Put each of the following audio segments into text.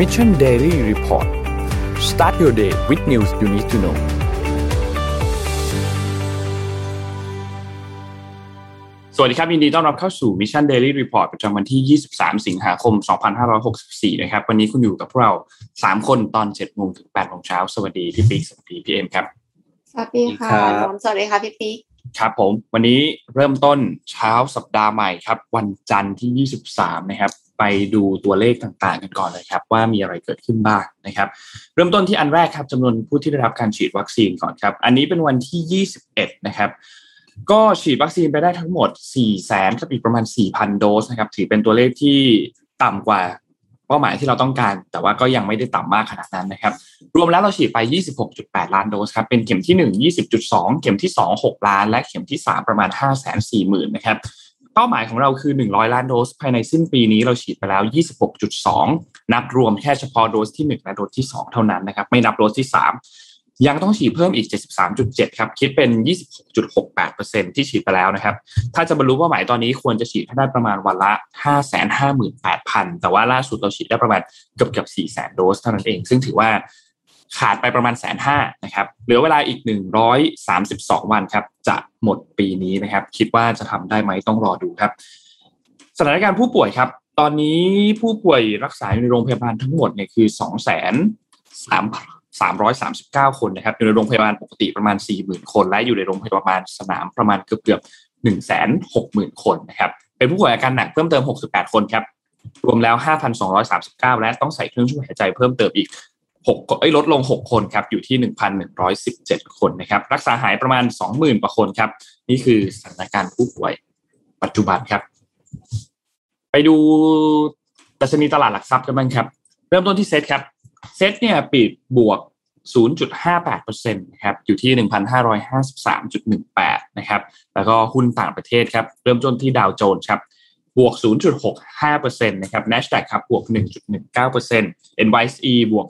Mission Daily Report start your day with news you need to know สวัสดีครับ ยินดีต้อนรับเข้าสู่ Mission Daily Report ประจำวันที่ 23 สิงหาคม 2564 นะครับ วันนี้คุณอยู่กับพวกเรา 3 คนตอน7โมงถึง8โมงเช้า สวัสดีพี่ปิ๊ก สวัสดีพี่เอ็มครับ สวัสดีค่ะน้องสวัสดีค่ะพี่ปิ๊กครับผมวันนี้เริ่มต้นเช้าสัปดาห์ใหม่ครับ วันจันทร์ที่ 23 นะครับ ไปดูตัวเลขต่างๆกันก่อนเลยครับว่ามีอะไรเกิดขึ้นบ้างนะครับ เริ่มต้นที่อันแรกครับจำนวนผู้ที่ได้รับการฉีดวัคซีนก่อนครับ อันนี้เป็นวันที่ 21 นะครับก็ฉีดวัคซีนไปได้ทั้งหมด4แสนกับอีกประมาณ 4,000 โดสนะครับ ถือเป็นตัวเลขที่ต่ำกว่าเป้าหมายที่เราต้องการ แต่ว่าก็ยังไม่ได้ต่ำมากขนาดนั้นนะครับ รวมแล้วเราฉีดไป 26.8 ล้านโดสครับ เป็นเข็มที่ 1 20.2 เข็มที่ 2 6 ล้าน และเข็มที่ 3 ประมาณ 5 4 0 0 0 0นะครับ เป้าหมายของเราคือ 100 ล้านโดส ภายในสิ้นปีนี้เราฉีดไปแล้ว 26.2 นับรวมแค่เฉพาะโดสที่ 1 และโดสที่ 2 เท่านั้นนะครับ ไม่นับโดสที่ 3 ยังต้องฉีดเพิ่มอีก 73.7 ครับ คิดเป็น 26.68%ที่ฉีดไปแล้วนะครับ ถ้าจะบรรลุเป้าหมายตอนนี้ควรจะฉีดให้ได้ประมาณวันละ 558,000 แต่ว่าล่าสุดเราฉีดได้ประมาณเกือบเกือบ400,000 โดสเท่านั้นเอง ซึ่งถือว่า ขาดไปประมาณแสนห้านะครับเหลือเวลาอีก 132 วันครับจะหมดปีนี้นะครับ คิดว่าจะทำได้ไหมต้องรอดูครับ สถานการณ์ผู้ป่วยครับ ตอนนี้ผู้ป่วยรักษาอยู่ในโรงพยาบาลทั้งหมดเนี่ยคือ2 3 3 339 คนนะครับอยู่ในโรงพยาบาลปกติประมาณ 40,000 คน และอยู่ในโรงพยาบาลสนามประมาณเกือบเกือบ160,000 คนนะครับเป็นผู้ป่วยอาการหนักเพิ่มเติม 68 คนครับรวมแล้ว 5,239 และต้องใส่เครื่องช่วยหายใจเพิ่มเติมอีก 6เอ้ยลดลง 6 คนครับอยู่ที่ 1,117 คนนะครับรักษาหายประมาณ 20,000กว่าคนครับ นี่คือสถานการณ์ผู้ป่วยปัจจุบันครับ ไปดูดัชนีตลาดหลักทรัพย์กันบ้างครับ เริ่มต้นที่เซตครับเซตเนี่ยปิดบวก 0.58%นะครับอยู่ที่ 1,553.18 นะครับแล้วก็หุ้นต่างประเทศครับ เริ่มต้นที่ดาวโจนส์ครับ บวก 0.65%นะครับ NASDAQ ครับบวก 1.19% NYSE บวก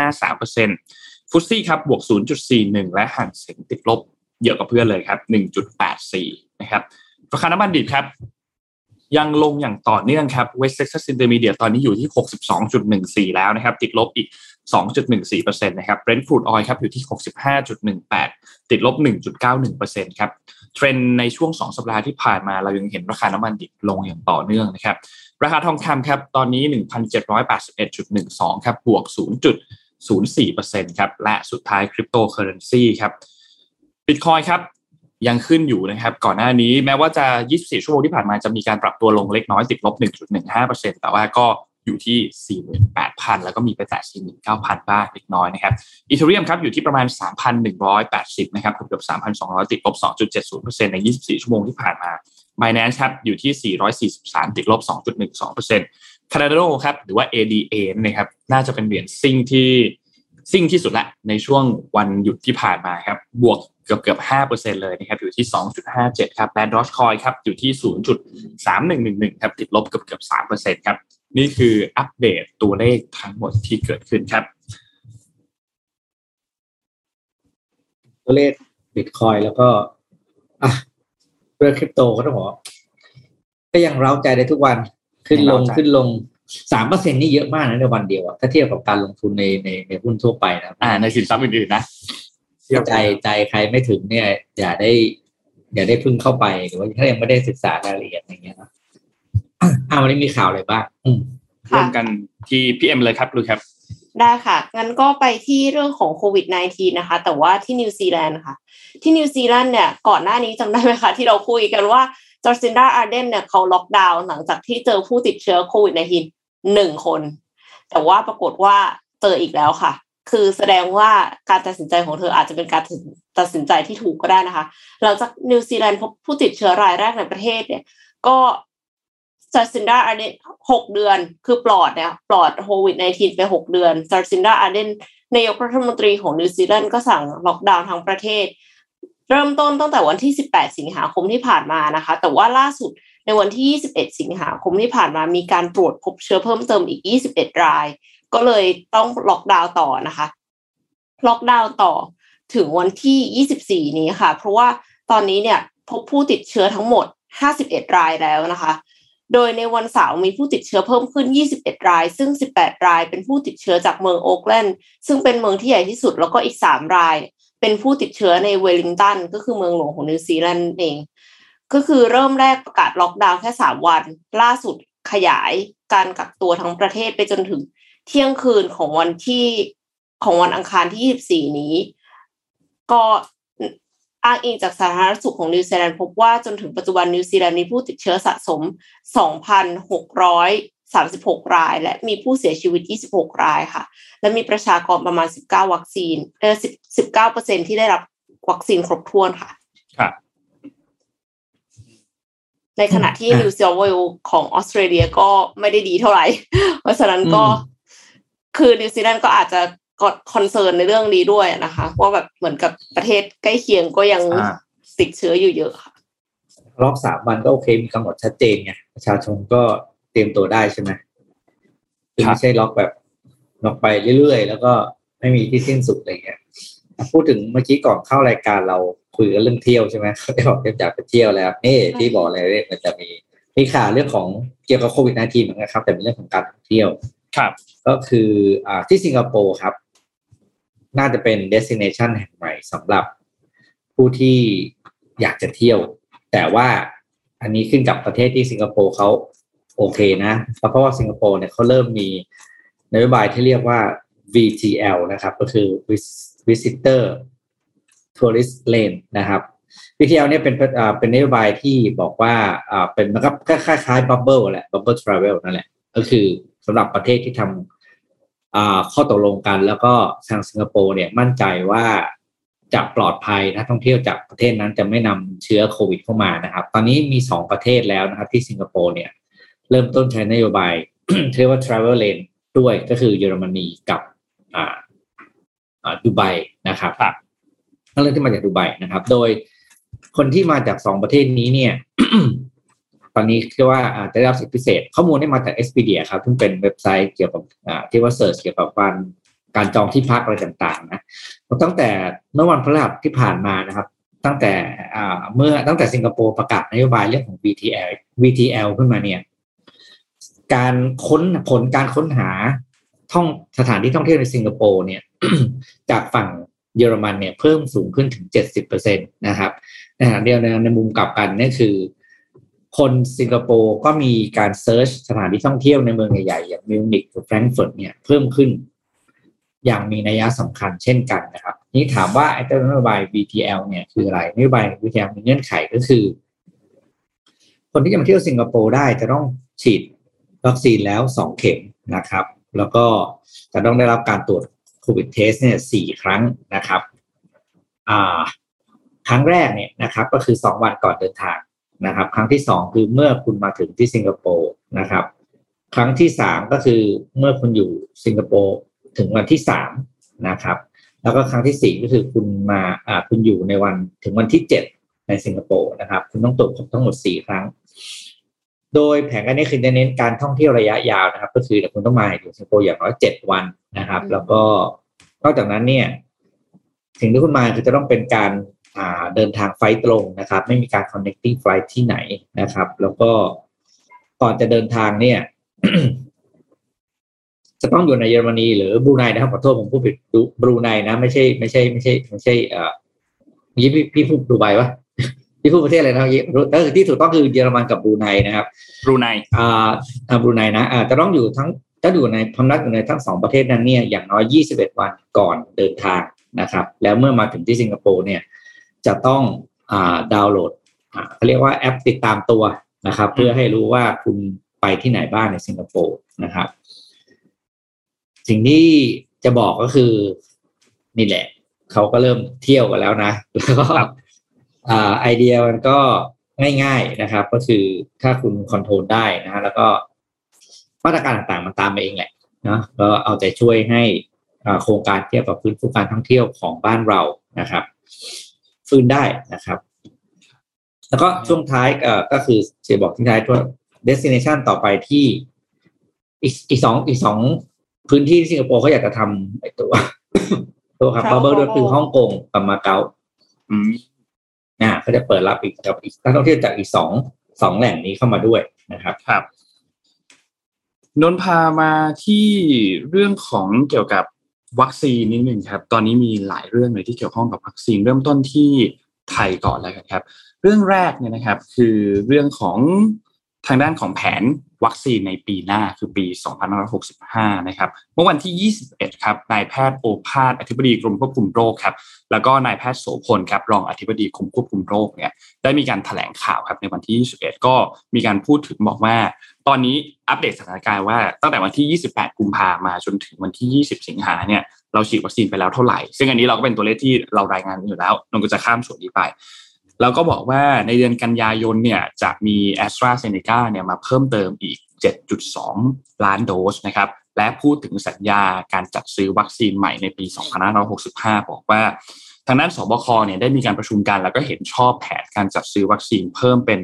0.53%ฟุตซี่ครับบวก 0.41 และห่างเสียงติดลบเยอะกว่าเพื่อนเลยครับ 1.84 นะครับราคาน้ำมันดิบครับ ยังลงอย่างต่อเนื่องครับ West Texas Intermediate ตอนนี้อยู่ที่ 62.14 แล้วนะครับ ติดลบอีก 2.14%นะครับ Brent crude oil ครับอยู่ที่ 65.18 ติดลบ 1.91%ครับ เทรนในช่วง 2 สัปดาห์ที่ผ่านมาเรายังเห็นราคาน้ำมันดิบลงอย่างต่อเนื่องนะครับ ราคาทองคำครับตอนนี้ 1,781.12 ครับบวก 0.04%ครับและสุดท้ายคริปโตเคอเรนซีครับบิตคอยน์ครับยังขึ้นอยู่นะครับก่อนหน้านี้แม้ว่าจะ 24 ชั่วโมงที่ผ่านมาจะมีการปรับตัวลงเล็กน้อยติดลบ 1.15%แต่ว่าก็ อยู่ที่ 48,000 แล้วก็มีไปแตะ49,000 บ้างเล็กน้อยนะครับอีเทเรียมครับอยู่ที่ประมาณ 3,180 นะครับเกือบ3,200 ติดลบ 2.70%ใน 24 ชั่วโมงที่ผ่านมา Binance ครับอยู่ที่ 443 ติดลบ 2.12% Cardano ครับหรือว่า ADA นะครับน่าจะเป็นเหรียญซิ่งที่ซิ่งที่สุดละในช่วงวันหยุดที่ผ่านมาครับบวกเกือบเกือบ5%เลยนะครับอยู่ที่ 2.57 ครับแบนด์ดอชคอยครับอยู่ที่ 0.3111 ครับติดลบเกือบเกือบ3%ครับ นี่คืออัปเดตตัวเลขทั้งหมดที่เกิดขึ้นครับ ตัวเลขบิตคอยแล้วก็อะเรื่องคริปโตก็ต้องบอกก็ยังเร้าใจได้ทุกวันขึ้นลงขึ้นลงสามเปอร์เซ็นนี่เยอะมากนะในวันเดียวถ้าเทียบกับการลงทุนในในในหุ้นทั่วไปนะอ่าในสินทรัพย์อื่นๆนะใจใจใครไม่ถึงเนี่ย อย่าได้ อย่าได้พึ่งเข้าไปหรือว่าถ้ายังไม่ได้ศึกษารายละเอียดอย่างเงี้ยนะ อ่าวันนี้มีข่าวอะไรบ้างอืมเริ่มกันที่พี่เอ็มเลยครับลูกครับ ได้ค่ะ งั้นก็ไปที่เรื่องของโควิด -19 นะคะ แต่ว่าที่นิวซีแลนด์ค่ะ ที่นิวซีแลนด์เนี่ย ก่อนหน้านี้จำได้ไหมคะ ที่เราคุยกันว่าจาซินดาอาร์เดิร์นเนี่ยเขาล็อกดาวน์หลังจากที่เจอผู้ติดเชื้อโควิด -19 หนึ่งคน แต่ว่าปรากฏว่าเจออีกแล้วค่ะ คือแสดงว่าการตัดสินใจของเธออาจจะเป็นการตัดสินใจที่ถูกก็ได้นะคะ หลังจากนิวซีแลนด์พบผู้ติดเชื้อรายแรกในประเทศเนี่ย ก็ จาซินดาอาร์เดิร์นหกเดือน คือปลอดเนี่ยปลอดโควิด -19 ไปหกเดือนจาซินดาอาร์เดิร์นนายกรัฐมนตรีของนิวซีแลนด์ก็สั่งล็อกดาวน์ทั้งประเทศ เริ่มต้นตั้งแต่วันที่ 18 สิงหาคมที่ผ่านมานะคะ แต่ว่าล่าสุดในวันที่ 21 สิงหาคมที่ผ่านมามีการตรวจพบเชื้อเพิ่มเติมอีก 21 ราย ก็เลยต้องล็อกดาวน์ต่อนะคะล็อกดาวน์ต่อถึงวันที่ 24 นี้ค่ะ เพราะว่าตอนนี้เนี่ยพบผู้ติดเชื้อทั้งหมด 51 รายแล้วนะคะ โดยในวันเสาร์มีผู้ติดเชื้อเพิ่มขึ้น 21 ราย ซึ่ง 18 ราย เป็นผู้ติดเชื้อจากเมืองโอ๊กแลนด์ ซึ่งเป็นเมืองที่ใหญ่ที่สุด แล้วก็อีก 3 ราย เป็นผู้ติดเชื้อในเวลลิงตัน ก็คือเมืองหลวงของนิวซีแลนด์เอง ก็คือเริ่มแรกประกาศล็อกดาวน์แค่ 3 วัน ล่าสุดขยายการกักตัวทั้งประเทศไปจนถึงเที่ยงคืนของวันที่ของวันอังคารที่ 24 นี้ ก็ อ้างอิงจากสาธารณสุขของนิวซีแลนด์พบว่าจนถึงปัจจุบันนิวซีแลนด์มีผู้ติดเชื้อสะสม 2,636 ราย และมีผู้เสียชีวิต 26 รายค่ะ และมีประชากรประมาณ 19 วัคซีนเออ19เปอร์เซ็นต์ที่ได้รับวัคซีนครบถ้วนค่ะครับในขณะที่นิวซีแลนด์ของออสเตรเลียก็ไม่ได้ดีเท่าไหร่ เพราะฉะนั้นก็คือนิวซีแลนด์ก็อาจจะ ก็ concern ในเรื่องนี้ด้วยนะคะว่าแบบเหมือนกับประเทศใกล้เคียงก็ยังอ่าติดเชื้ออยู่เยอะค่ะ ล็อกสามวันก็โอเคมีกำหนดชัดเจนไงประชาชนก็เตรียมตัวได้ใช่ไหมคือไม่ใช่ล็อกแบบล็อกไปเรื่อยๆ แล้วก็ไม่มีที่สิ้นสุดอะไรเงี้ยพูดถึงเมื่อกี้ก่อนเข้ารายการเราคุยกันเรื่องเที่ยวใช่ไหมเขาได้บอกจะอยากไปเที่ยวแล้วนี่ที่บอกอะไรเนี่ยมันจะมีมีข่าวเรื่องของเกี่ยวกับโควิด -19 เหมือนกันครับ แต่เป็นเรื่องของการท่องเที่ยวครับ ก็คืออ่าที่สิงคโปร์ครับ น่าจะเป็น destination แห่งใหม่สำหรับผู้ที่อยากจะเที่ยว แต่ว่าอันนี้ขึ้นกับประเทศที่สิงคโปร์เขาโอเคนะเพราะว่าสิงคโปร์เนี่ยเขาเริ่มมีนโยบายที่เรียกว่า VTL นะครับ ก็คือ Visitor Tourist Lane นะครับ VTL เนี่ยเป็นเป็นนโยบายที่บอกว่าเป็นมันก็คล้ายๆ bubble แหละ bubble travel นั่นแหละ ก็คือสำหรับประเทศที่ทำ ข้อตกลงกันแล้วก็ทางสิงคโปร์เนี่ยมั่นใจว่าจะปลอดภัยนักท่องเที่ยวจากประเทศนั้นจะไม่นำเชื้อโควิดเข้ามานะครับ ตอนนี้มีสองประเทศแล้วนะครับที่สิงคโปร์เนี่ยเริ่มต้นใช้นโยบายเรียกว่า travel lane ด้วยก็คือเยอรมนีกับอ่าอ่าดูไบนะครับครับทั้งเรื่องที่มาจากดูไบนะครับ โดยคนที่มาจากสองประเทศนี้เนี่ย ตอนนี้เรียกว่าจะได้รับสิทธิพิเศษ ข้อมูลได้มาจาก Expedia ครับซึ่งเป็นเว็บไซต์เกี่ยวกับที่ว่าเสิร์ชเกี่ยวกับการการจองที่พักอะไรต่างๆนะตั้งแต่เมื่อวันพฤหัสที่ผ่านมานะครับ ตั้งแต่เมื่อตั้งแต่สิงคโปร์ประกาศนโยบายเรื่องของ VTL VTL ขึ้นมาเนี่ย การค้นผลการค้นหาท่องสถานที่ท่องเที่ยวในสิงคโปร์เนี่ย จากฝั่งเยอรมันเนี่ยเพิ่มสูงขึ้นถึง 70%นะครับในขณะเดียวกันในมุมกลับกันนี่คือ คนสิงคโปร์ก็มีการ search สถานที่ท่องเที่ยวในเมืองใหญ่ๆอย่างมิวนิกหรือแฟรงก์เฟิร์ตเนี่ยเพิ่มขึ้น อย่างมีนัยสำคัญเช่นกันนะครับ นี่ถามว่าไอ้ตัวนโยบาย VTL เนี่ยคืออะไรนโยบาย VTL มีเงื่อนไขก็คือ คนที่จะมาเที่ยวสิงคโปร์ได้จะต้องฉีดวัคซีนแล้วสองเข็มนะครับ แล้วก็จะต้องได้รับการตรวจโควิด test เนี่ยสี่ครั้งนะครับ อ่า ครั้งแรกเนี่ยนะครับ ก็คือสองวันก่อนเดินทาง นะครับ ครั้งที่สองคือเมื่อคุณมาถึงที่สิงคโปร์นะครับ ครั้งที่สามก็คือเมื่อคุณอยู่สิงคโปร์ถึงวันที่สามนะครับ แล้วก็ครั้งที่สี่ก็คือคุณมาอ่าคุณอยู่ในวันถึงวันที่เจ็ดในสิงคโปร์นะครับ คุณต้องตรวจครบทั้งหมดสี่ครั้ง โดยแผนการนี้คือจะเน้นการท่องเที่ยวระยะยาวนะครับ ก็คือคุณต้องมาอยู่สิงคโปร์อย่างน้อยเจ็ดวันนะครับ แล้วก็นอกจากนั้นเนี่ยสิ่งที่คุณมาคือจะต้องเป็นการอ่า เดินทางไฟล์ตรงนะครับ ไม่มีการ connecting flight ที่ไหนนะครับ แล้วก็ก่อนจะเดินทางเนี่ย จะต้องอยู่ในเยอรมนีหรือบรูไนนะครับขอโทษผมพูดผิดดูบรูไนนะไม่ใช่ไม่ใช่ ไม่ใช่ไม่ใช่เอ่อเมื่อกี้พี่พี่พูดดูไบวะพี่พูดประเทศอะไรนะเมื่อกี้ก็คือที่ถูกต้องคือเยอรมันกับบรูไนนะครับบรูไนอ่าอ่าบรูไนนะอ่าจะต้องอยู่ทั้งจะอยู่ในพำนักอยู่ในทั้งสองประเทศนั้นเนี่ยอย่างน้อย 21 วันก่อนเดินทางนะครับ แล้วเมื่อมาถึงที่สิงคโปร์เนี่ย จะต้องอ่าดาวน์โหลดอ่าเขาเรียกว่าแอปติดตามตัวนะครับ เพื่อให้รู้ว่าคุณไปที่ไหนบ้างในสิงคโปร์นะครับ สิ่งที่จะบอกก็คือนี่แหละเขาก็เริ่มเที่ยวกันแล้วนะ แล้วก็อ่าไอเดียมันก็ง่ายๆนะครับ ก็คือถ้าคุณคอนโทรลได้นะฮะแล้วก็มาตรการต่างๆมันตามมาเองแหละนะก็เอาใจช่วยให้อ่าโครงการเทียบกับฟื้นฟูการท่องเที่ยวของบ้านเรานะครับ ฟื้นได้นะครับ แล้วก็ช่วงท้ายเอ่อก็คือจะบอกทิ้งท้ายว่า destination ต่อไปที่อีกอีกสองอีกสองพื้นที่ที่สิงคโปร์เขาอยากจะทำไอตัวตัวครับ Travel บับเบิลด้วยคือฮ่องกงกับมาเก๊าอืมนะเขาจะเปิดรับอีกกับอีกนักท่องเที่ยวจากอีกสองสองแหล่งนี้เข้ามาด้วยนะครับครับนนพามาที่เรื่องของเกี่ยวกับ วัคซีนนิดนึงครับ ตอนนี้มีหลายเรื่องเลยที่เกี่ยวข้องกับวัคซีนเริ่มต้นที่ไทยก่อนแล้วครับ เรื่องแรกเนี่ยนะครับ คือเรื่องของ ทางด้านของแผนวัคซีนในปีหน้าคือปี 2565 นะครับ เมื่อวันที่ 21 ครับ นายแพทย์โอภาสอธิบดีกรมควบคุมโรคครับ แล้วก็นายแพทย์โสพลครับ รองอธิบดีกรมควบคุมโรคเนี่ยได้มีการถแถลงข่าวครับในวันที่ 21 ก็มีการพูดถึงบอกว่า ตอนนี้อัปเดตสถานการณ์ว่าตั้งแต่วันที่ 28 กุมภามาจนถึงวันที่ 20 สิงหาเนี่ยเราฉีดวัคซีนไปแล้วเท่าไหร่ ซึ่งอันนี้เราก็เป็นตัวเลขที่เรารายงานอยู่แล้วนนก็จะข้ามส่วนนี้ไป แล้วก็บอกว่าในเดือนกันยายนเนี่ยจะมี a s t r a z เซ e c a เนี่ยมาเพิ่มเติมอีก 7.2 ล้านโดสนะครับและพูดถึงสัญญาการจัดซื้อวัคซีนใหม่ในปี 2565 บอกว่า ทางด้านสบคเนี่ยได้มีการประชุมกัน แล้วก็เห็นชอบแผนการจัดซื้อวัคซีนเพิ่มเป็น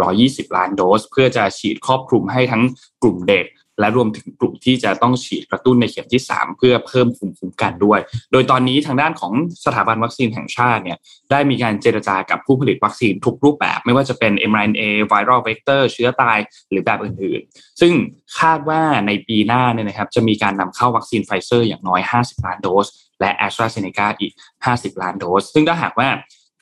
120 ล้านโดส เพื่อจะฉีดครอบคลุมให้ทั้งกลุ่มเด็ก และรวมถึงกลุ่มที่จะต้องฉีดกระตุ้นในเข็มที่ 3 เพื่อเพิ่มภูมิคุ้มกันด้วย โดยตอนนี้ทางด้านของสถาบันวัคซีนแห่งชาติเนี่ยได้มีการเจรจากับผู้ผลิตวัคซีนทุกรูปแบบ ไม่ว่าจะเป็น mRNA viral vector เชื้อตายหรือแบบอื่นๆ ซึ่งคาดว่าในปีหน้าเนี่ยนะครับจะมีการนำเข้าวัคซีนไฟเซอร์อย่างน้อย 50 ล้านโดส และ AstraZeneca อีก 50 ล้านโดส ซึ่งถ้าหากว่า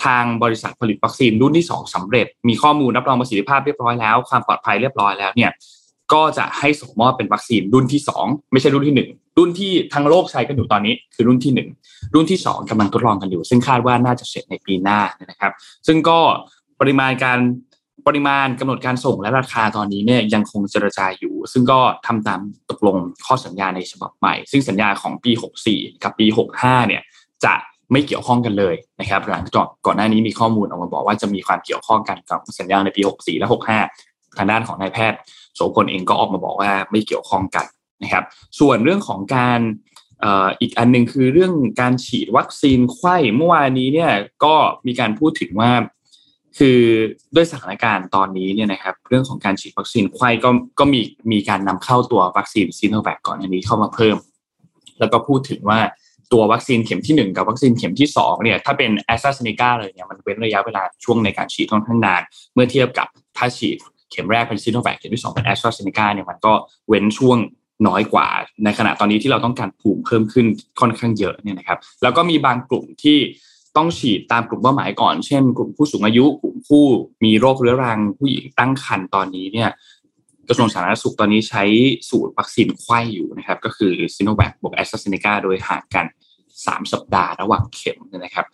ทางบริษัทผลิตวัคซีนรุ่นที่ 2สำเร็จ มีข้อมูลรับรองประสิทธิภาพเรียบร้อยแล้ว ความปลอดภัยเรียบร้อยแล้วเนี่ย ก็จะให้ส่งมอบเป็นวัคซีนรุ่นที่ 2 ไม่ใช่รุ่นที่ 1 รุ่นที่ทั้งโลกใช้กันอยู่ตอนนี้คือรุ่นที่ 1 รุ่นที่ 2กำลังทดลองกันอยู่ ซึ่งคาดว่าน่าจะเสร็จในปีหน้านะครับ ซึ่งก็ปริมาณการปริมาณกำหนดการส่งและราคาตอนนี้เนี่ยยังคงเจรจาอยู่ ซึ่งก็ทำตามตกลงข้อสัญญาในฉบับใหม่ ซึ่งสัญญาของปี 64 กับปี 65 เนี่ยจะไม่เกี่ยวข้องกันเลยนะครับหลังจากก่อนหน้านี้มีข้อมูลออกมาบอกว่าจะมีความเกี่ยวข้องกันกับสัญญาในปี 64 และ 65 ทางด้านของนายแพทย์ โสพลเองก็ออกมาบอกว่าไม่เกี่ยวข้องกันนะครับ ส่วนเรื่องของการอีกอันหนึ่งคือเรื่องการฉีดวัคซีนไขว้เมื่อวานนี้เนี่ยก็มีการพูดถึงว่าคือด้วยสถานการณ์ตอนนี้เนี่ยนะครับเรื่องของการฉีดวัคซีนไขว้ก็ก็มีมีการนำเข้าตัววัคซีนซีโนแวคก่อนอันนี้เข้ามาเพิ่ม แล้วก็พูดถึงว่าตัววัคซีนเข็มที่ 1 กับวัคซีนเข็มที่2เนี่ยถ้าเป็นแอสตราเซเนกาเลยเนี่ยมันเว้นระยะเวลาช่วงในการฉีดค่อนข้างนาน เมื่อเทียบกับถ้าฉีด เข็มแรกเป็นซีโนแวคเข็มที่2เป็นแอสตราเซเนกาเนี่ยมันก็เว้นช่วงน้อยกว่า ในขณะตอนนี้ที่เราต้องการภูมิเพิ่มขึ้นค่อนข้างเยอะเนี่ยนะครับแล้วก็มีบางกลุ่มที่ต้องฉีดตามกลุ่มเป้าหมายก่อน เช่น กลุ่มผู้สูงอายุ กลุ่มผู้มีโรคเรื้อรัง ผู้หญิงตั้งครรภ์ตอนนี้เนี่ยกระทรวงสาธารณสุขตอนนี้ใช้สูตรวัคซีนไขว้อยู่นะครับ ก็คือซีโนแวคบวกแอสตราเซเนกาโดยห่างกันสามสัปดาห์ระหว่างเข็มนะครับ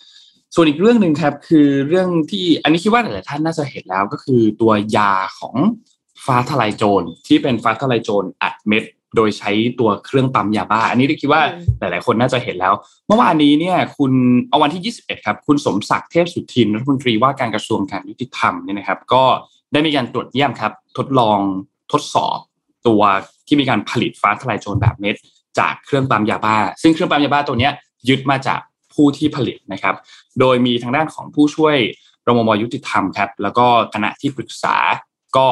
ส่วนอีกเรื่องหนึ่งครับ คือเรื่องที่อันนี้คิดว่าหลายๆท่านน่าจะเห็นแล้วก็คือตัวยาของฟ้าทลายโจรที่เป็นฟ้าทลายโจรอัดเม็ดโดยใช้ตัวเครื่องปั๊มยาบ้า อันนี้คิดว่าหลาย ๆ คนน่าจะเห็นแล้ว เมื่อวานนี้เนี่ย คุณเอาวันที่ 21 ครับ คุณสมศักดิ์เทพสุทินรัฐมนตรีว่าการกระทรวงการยุติธรรมเนี่ยนะครับ ก็ได้มีการตรวจเยี่ยมครับ ทดลองทดสอบตัวที่มีการผลิตฟ้าทลายโจรแบบเม็ดจากเครื่องปั๊มยาบ้า ซึ่งเครื่องปั๊มยาบ้าตัวเนี้ยยึดมาจาก ผู้ที่ผลิตนะครับ โดยมีทางด้านของผู้ช่วยรมมยุติธรรมครับแล้วก็คณะที่ปรึกษาก็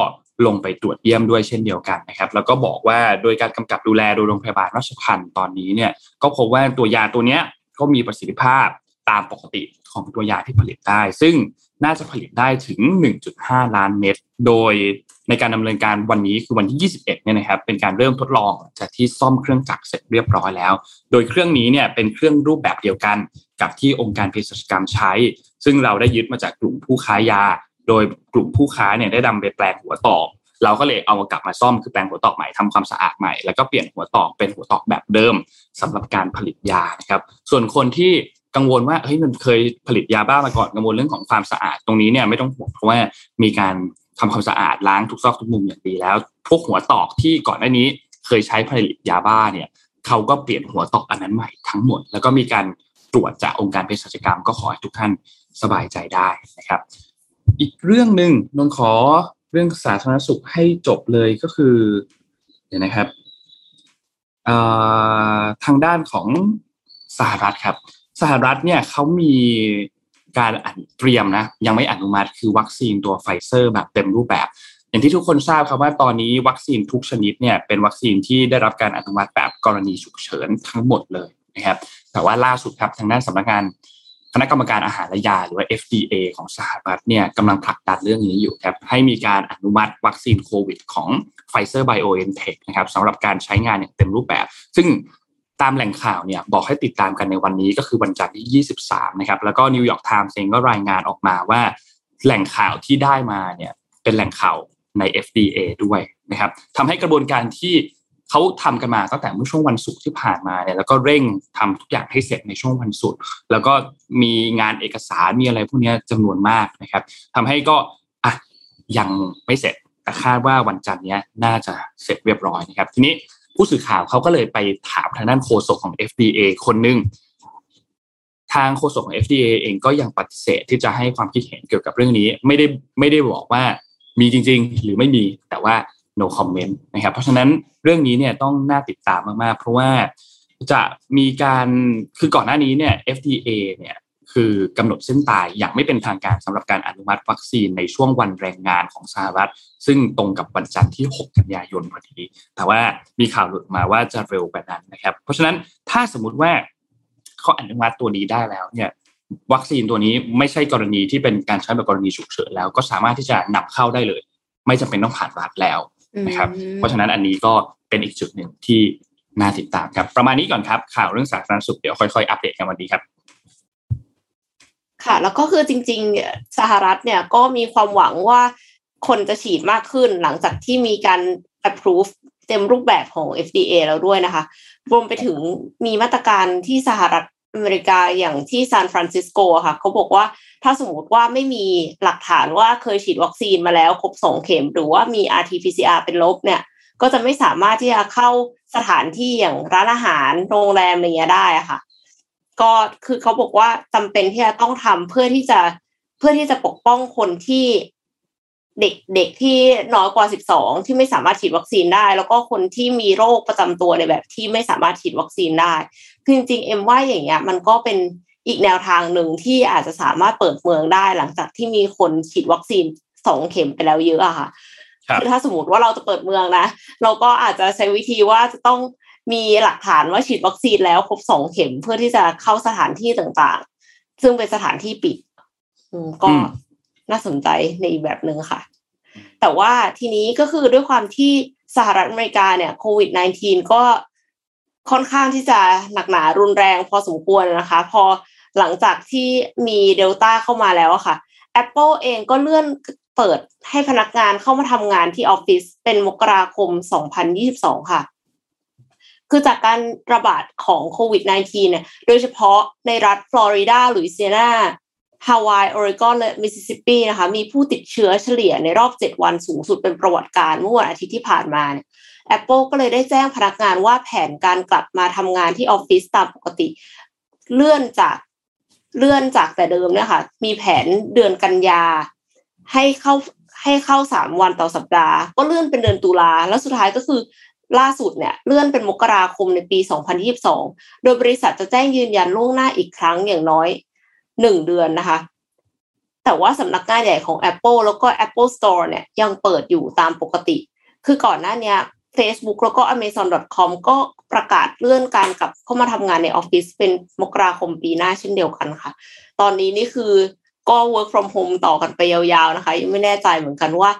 ลงไปตรวจเยี่ยมด้วยเช่นเดียวกันนะครับ แล้วก็บอกว่าโดยการกำกับดูแลโดยโรงพยาบาลราชพันตอนนี้เนี่ยก็พบว่าตัวยาตัวเนี้ยก็มีประสิทธิภาพตามปกติของตัวยาที่ผลิตได้ ซึ่งน่าจะผลิตได้ถึง 1.5 ล้านเม็ดโดย ในการดำเนินการวันนี้คือวันที่ 21เนี่ยนะครับเป็นการเริ่มทดลองจากที่ซ่อมเครื่องจักรเสร็จเรียบร้อยแล้ว โดยเครื่องนี้เนี่ยเป็นเครื่องรูปแบบเดียวกันกับที่องค์การเภสัชกรรมใช้ ซึ่งเราได้ยึดมาจากกลุ่มผู้ค้ายา โดยกลุ่มผู้ค้าเนี่ยได้นำไปแปลงหัวตอกเราก็เลยเอามากลับมาซ่อมคือแปลงหัวตอกใหม่ทำความสะอาดใหม่แล้วก็เปลี่ยนหัวตอกเป็นหัวตอกแบบเดิมสำหรับการผลิตยานะครับส่วนคนที่กังวลว่าเฮ้ยมันเคยผลิตยาบ้ามาก่อนกังวลเรื่องของความสะอาดตรงนี้เนี่ยไม่ต้องห่วงเพราะว่ามีการ ทำความสะอาดล้างทุกซอกทุกมุมอย่างดีแล้ว พวกหัวตอกที่ก่อนหน้านี้เคยใช้ผลิตยาบ้าเนี่ยเขาก็เปลี่ยนหัวตอกอันนั้นใหม่ทั้งหมด แล้วก็มีการตรวจจากองค์การเภสัชกรรม ก็ขอให้ทุกท่านสบายใจได้นะครับ อีกเรื่องหนึ่งนนขอเรื่องสาธารณสุขให้จบเลยก็คือเดี๋ยวนะครับทางด้านของสหรัฐครับ สหรัฐเนี่ยเขามี การเตรียมนะยังไม่อนุมัติคือวัคซีนตัวไฟเซอร์แบบเต็มรูปแบบ อย่างที่ทุกคนทราบครับว่าตอนนี้วัคซีนทุกชนิดเนี่ยเป็นวัคซีนที่ได้รับการอนุมัติแบบกรณีฉุกเฉินทั้งหมดเลยนะครับแต่ว่าล่าสุดครับทางด้านสำนักงานคณะกรรมการอาหารและยาหรือว่า FDA ของสหรัฐเนี่ยกำลังผลักดันเรื่องนี้อยู่ครับให้มีการอนุมัติวัคซีนโควิดของ Pfizer BioNTech นะครับสำหรับการใช้งานอย่างเต็มรูปแบบ ซึ่ง ตามแหล่งข่าวเนี่ยบอกให้ติดตามกันในวันนี้ก็คือวันจันทร์ที่ 23 นะครับ แล้วก็นิวยอร์กไทม์เองก็รายงานออกมาว่า แหล่งข่าวที่ได้มาเนี่ยเป็นแหล่งข่าวใน FDA ด้วยนะครับทำให้กระบวนการที่เขาทำกันมาตั้งแต่เมื่อช่วงวันศุกร์ที่ผ่านมาเนี่ยแล้วก็เร่งทำทุกอย่างให้เสร็จในช่วงวันศุกร์แล้วก็มีงานเอกสารมีอะไรพวกนี้จำนวนมากนะครับทำให้ก็อะยังไม่เสร็จแต่คาดว่าวันจันทร์นี้น่าจะเสร็จเรียบร้อยนะครับ ทีนี้ ผู้สื่อข่าวเขาก็เลยไปถามทางด้านโฆษกของ FDA คนหนึ่งทางโฆษกของ FDA เองก็ยังปฏิเสธที่จะให้ความคิดเห็นเกี่ยวกับเรื่องนี้ ไม่ได้ไม่ได้บอกว่ามีจริง ๆ หรือไม่มีแต่ว่า no comment นะครับ เพราะฉะนั้นเรื่องนี้เนี่ยต้องน่าติดตามมากๆ เพราะว่าจะมีการคือก่อนหน้านี้เนี่ย FDA เนี่ย คือกำหนดเส้นตายอย่างไม่เป็นทางการสำหรับการอนุมัติวัคซีนในช่วงวันแรงงานของสหรัฐ ซึ่งตรงกับวันจันทร์ที่ 6 กันยายนพอดีแต่ว่ามีข่าวหลุดมาว่าจะเร็วกว่านั้นนะครับ เพราะฉะนั้นถ้าสมมติว่าเขาอนุมัติตัวนี้ได้แล้วเนี่ยวัคซีนตัวนี้ไม่ใช่กรณีที่เป็นการใช้แบบกรณีฉุกเฉินแล้วก็สามารถที่จะนำเข้าได้เลย ไม่จำเป็นต้องผ่านรัฐแล้วนะครับ เพราะฉะนั้นอันนี้ก็เป็นอีกจุดหนึ่งที่น่าติดตามครับ ประมาณนี้ก่อนครับ ข่าวเรื่องสาธารณสุขเดี๋ยวค่อยๆ อัปเดตกันวันนี้ครับ ค่ะ แล้วก็คือจริง ๆ สหรัฐเนี่ยก็มีความหวังว่าคนจะฉีดมากขึ้นหลังจากที่มีการ approve เต็มรูปแบบของ FDA แล้วด้วยนะคะ รวมไปถึงมีมาตรการที่สหรัฐอเมริกาอย่างที่ซานฟรานซิสโกค่ะ เขาบอกว่าถ้าสมมติว่าไม่มีหลักฐานว่าเคยฉีดวัคซีนมาแล้วครบสองเข็ม หรือว่ามี RT-PCR เป็นลบเนี่ย ก็จะไม่สามารถที่จะเข้าสถานที่อย่างร้านอาหารโรงแรมอะไรเงี้ยได้ค่ะ ก็คือเขาบอกว่าจำเป็นที่จะต้องทำเพื่อที่จะเพื่อที่จะปกป้องคนที่เด็กเด็กที่น้อยกว่า 12 ที่ไม่สามารถฉีดวัคซีนได้ แล้วก็คนที่มีโรคประจำตัวในแบบที่ไม่สามารถฉีดวัคซีนได้คือจริงๆเอ็มว่าอย่างเงี้ยมันก็เป็นอีกแนวทางหนึ่งที่อาจจะสามารถเปิดเมืองได้หลังจากที่มีคนฉีดวัคซีนสองเข็มไปแล้วเยอะอะค่ะคือถ้าสมมติว่าเราจะเปิดเมืองนะ เราก็อาจจะใช้วิธีว่าจะต้อง มีหลักฐานว่าฉีดวัคซีนแล้วครบสองเข็มเพื่อที่จะเข้าสถานที่ต่างๆ ซึ่งเป็นสถานที่ปิดก็น่าสนใจในอีกแบบหนึ่งค่ะ แต่ว่าทีนี้ก็คือด้วยความที่สหรัฐอเมริกาเนี่ยโควิด -19 ก็ค่อนข้างที่จะหนักหนารุนแรงพอสมควรนะคะ พอหลังจากที่มีเดลต้าเข้ามาแล้วค่ะ Apple เองก็เลื่อนเปิดให้พนักงานเข้ามาทำงานที่ออฟฟิศเป็นมกราคม 2022 ค่ะ คือจากการระบาดของโควิด -19 เนี่ย โดยเฉพาะในรัฐฟลอริดาลุยเซียนาฮาวาย ออริกอน และมิสซิสซิปปีนะคะ มีผู้ติดเชื้อเฉลี่ยในรอบ 7 วันสูงสุดเป็นประวัติการณ์เมื่อวันอาทิตย์ที่ผ่านมาเนี่ย Apple ก็เลยได้แจ้งพนักงานว่าแผนการกลับมาทำงานที่ออฟฟิศตามปกติ เลื่อนจากเลื่อนจากแต่เดิมเนี่ยค่ะมีแผนเดือนกันยา ให้เข้าให้เข้าสามวันต่อสัปดาห์ ก็เลื่อนเป็นเดือนตุลาแล้วสุดท้ายก็คือ ล่าสุดเนี่ยเลื่อนเป็นมกราคมในปี 2022 โดยบริษัทจะแจ้งยืนยันล่วงหน้าอีกครั้งอย่างน้อยหนึ่งเดือนนะคะ แต่ว่าสำนักงานใหญ่ของ Apple แล้วก็ Apple Store เนี่ยยังเปิดอยู่ตามปกติ คือก่อนหน้านี้ Facebook แล้วก็ Amazon.com ก็ประกาศเลื่อนการกลับเข้ามาทำงานในออฟฟิศเป็นมกราคมปีหน้าเช่นเดียวกันค่ะ ตอนนี้นี่คือก็ work from home ต่อกันไปยาวๆนะคะ ยังไม่แน่ใจเหมือนกันว่า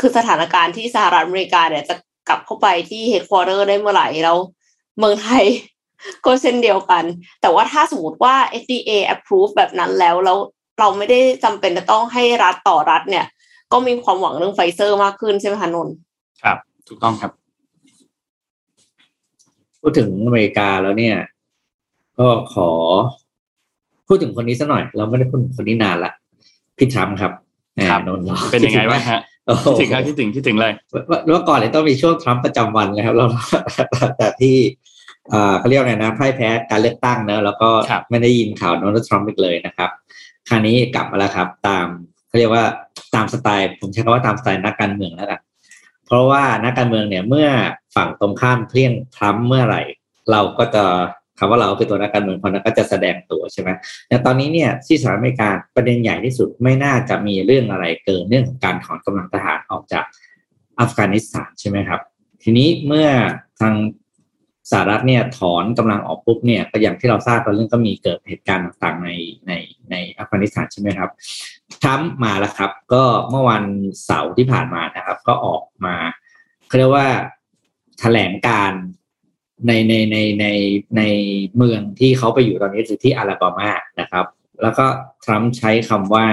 คือสถานการณ์ที่สหรัฐอเมริกาเนี่ยจะ กลับเข้าไปที่ headquarter ได้เมื่อไหร่แล้วเมืองไทยก็เช่นเดียวกัน แต่ว่าถ้าสมมติว่า FDA approve แบบนั้นแล้วแล้วเราไม่ได้จำเป็นจะต้องให้รัฐต่อรัฐเนี่ย ก็มีความหวังเรื่องไฟเซอร์มากขึ้นใช่ไหมคะนนท์ครับ ถูกต้องครับ พูดถึงอเมริกาแล้วเนี่ย ก็ขอ พูดถึงคนนี้สักหน่อย เราไม่ได้พูดคนนี้นานละพี่ทรัมป์ครับครับนนท์เป็นยังไงบ้างฮะ คิดถึงครับคิดถึงคิดถึงเลยเมื่อก่อนเลยต้องมีช่วงทรัมป์ประจำวันเลยครับเราแต่ที่เขาเรียกอะไรนะพ่ายแพ้การเลือกตั้งเนอะแล้วก็ไม่ได้ยินข่าวโดนัลด์ทรัมป์อีกเลยนะครับ คราวนี้กลับมาแล้วครับ ตามเขาเรียกว่าตามสไตล์ ผมใช้คำว่าตามสไตล์นักการเมืองแล้วกันเพราะว่านักการเมืองเนี่ยเมื่อฝั่งตรงข้ามเพลี่ยงทรัมป์เมื่อไหร่ เราก็จะ คำว่าเราเป็นตัวนักการเมืองคนนั้นก็จะแสดงตัวใช่ไหมแต่ตอนนี้เนี่ยที่สหรัฐอเมริกาประเด็นใหญ่ที่สุดไม่น่าจะมีเรื่องอะไรเกินเรื่องของการถอนกำลังทหารออกจากอัฟกานิสถานใช่ไหมครับ ทีนี้เมื่อทางสหรัฐเนี่ยถอนกำลังออกปุ๊บเนี่ยก็อย่างที่เราทราบกันเรื่องก็มีเกิดเหตุการณ์ต่างๆในในในอัฟกานิสถานใช่ไหมครับทรัมมาแล้วครับ ก็เมื่อวันเสาร์ที่ผ่านมานะครับ ก็ออกมาเขาเรียกว่าแถลงการ ในในในในในเมืองที่เขาไปอยู่ตอนนี้คือที่อาลาบามานะครับ แล้วก็ทรัมป์ใช้คำว่า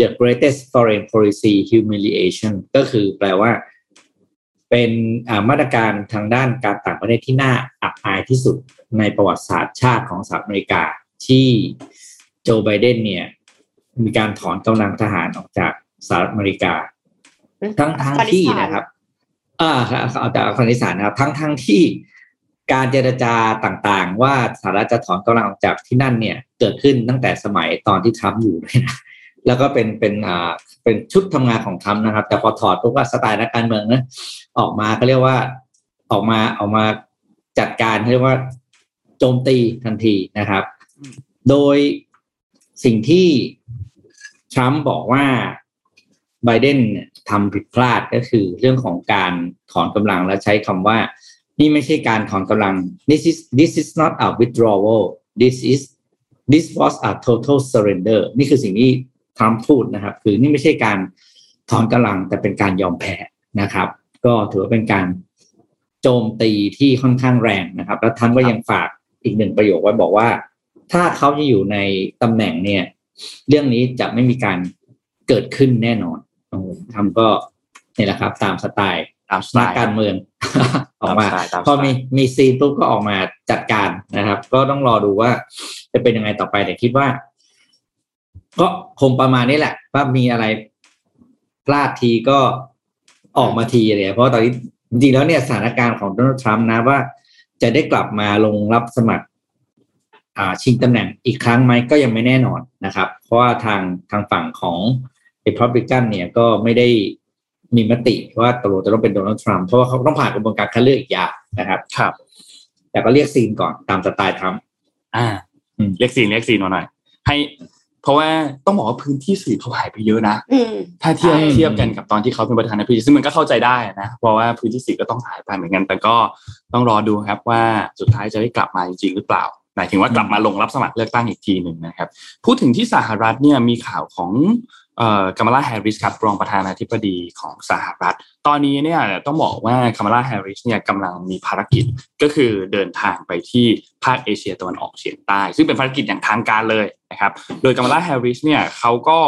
the greatest foreign policy humiliation ก็คือแปลว่า เป็นมาตรการทางด้านการต่างประเทศที่น่าอับอายที่สุดในประวัติศาสตร์ชาติของสหรัฐอเมริกาที่โจไบเดนเนี่ย มีการถอนกำลังทหารออกจากสหรัฐอเมริกา ทั้งทั้งที่นะครับ อ่าเอาจากอัฟกานิสถานนะครับทั้งทั้งที่การเจรจาต่างๆ ว่าสหรัฐจะถอนกำลังออกจากที่นั่นเนี่ย เกิดขึ้นตั้งแต่สมัยตอนที่ทรัมป์อยู่เลยนะแล้วก็เป็นเป็นอ่าเป็นชุดทำงานของทรัมป์นะครับ แต่พอถอดปุ๊บก็สไตล์นักการเมืองนะออกมาก็เรียกว่าออกมาออกมาจัดการเรียกว่าโจมตีทันทีนะครับ โดยสิ่งที่ทรัมป์บอกว่าไบเดนเนี่ย ทำผิดพลาดก็คือเรื่องของการถอนกำลังและใช้คำว่า นี่ไม่ใช่การถอนกำลัง this is this is not a withdrawal this is this was a total surrender นี่คือสิ่งที่ทรัมพูดนะครับ คือนี่ไม่ใช่การถอนกำลังแต่เป็นการยอมแพ้นะครับ ก็ถือว่าเป็นการโจมตีที่ค่อนข้างแรงนะครับ แล้วท่านก็ยังฝากอีกหนึ่งประโยคไว้บอกว่า ถ้าเขาจะอยู่ในตำแหน่งเนี่ย เรื่องนี้จะไม่มีการเกิดขึ้นแน่นอน ทำก็นี่แหละครับ ตามสไตล์ตามสไตนักล์ การเมือง ออกมาตามสไตล์ตามสไตล์ พอมีมีซีนปุ๊บก็ออกมาจัดการนะครับ ก็ต้องรอดูว่าจะเป็นยังไงต่อไปแต่คิดว่า ก็คงประมาณนี้แหละ ว่ามีอะไรพลาดทีก็ออกมาทีอะไรเพราะว่าตอนนี้จริงๆแล้วเนี่ยสถานการณ์ของโดนัลด์ทรัมป์นะว่า จะได้กลับมาลงรับสมัคร อ่าชิงตำแหน่งอีกครั้งไหมก็ยังไม่แน่นอนนะครับ เพราะว่าทางทางฝั่งของ Republican เนี่ยก็ไม่ได้มีมติว่าตกลงจะต้องเป็นโดนัลด์ทรัมป์เพราะว่าเขาต้องผ่านกระบวนการคัดเลือกอีกยาวนะครับ ครับ แต่ก็เรียกซีนก่อนตามสไตล์ทรัมป์อ่าอืมเรียกซีนเรียกซีนมาหน่อยให้เพราะว่าต้องบอกว่าพื้นที่สื่อเขาหายไปเยอะนะอืมถ้าเทียบใช่เทียบกันกับตอนที่เขาเป็นประธานาธิบดีซึ่งมันก็เข้าใจได้นะเพราะว่าพื้นที่สื่อก็ต้องหายไปเหมือนกัน แต่ก็ต้องรอดูครับว่าสุดท้ายจะได้กลับมาจริงๆหรือเปล่าหมายถึงว่ากลับมาลงรับสมัครเลือกตั้งอีกทีหนึ่งนะครับ พูดถึงที่สหรัฐเนี่ยมีข่าวของเอ่อ คามาลาแฮร์ริสครับรองประธานาธิบดีของสหรัฐ ตอนนี้เนี่ยต้องบอกว่าคามาลาแฮร์ริสเนี่ยกำลังมีภารกิจก็คือเดินทางไปที่ภาคเอเชียตะวันออกเฉียงใต้ ซึ่งเป็นภารกิจอย่างทางการเลยนะครับโดยกามาลาแฮร์ริสเนี่ยเขาก็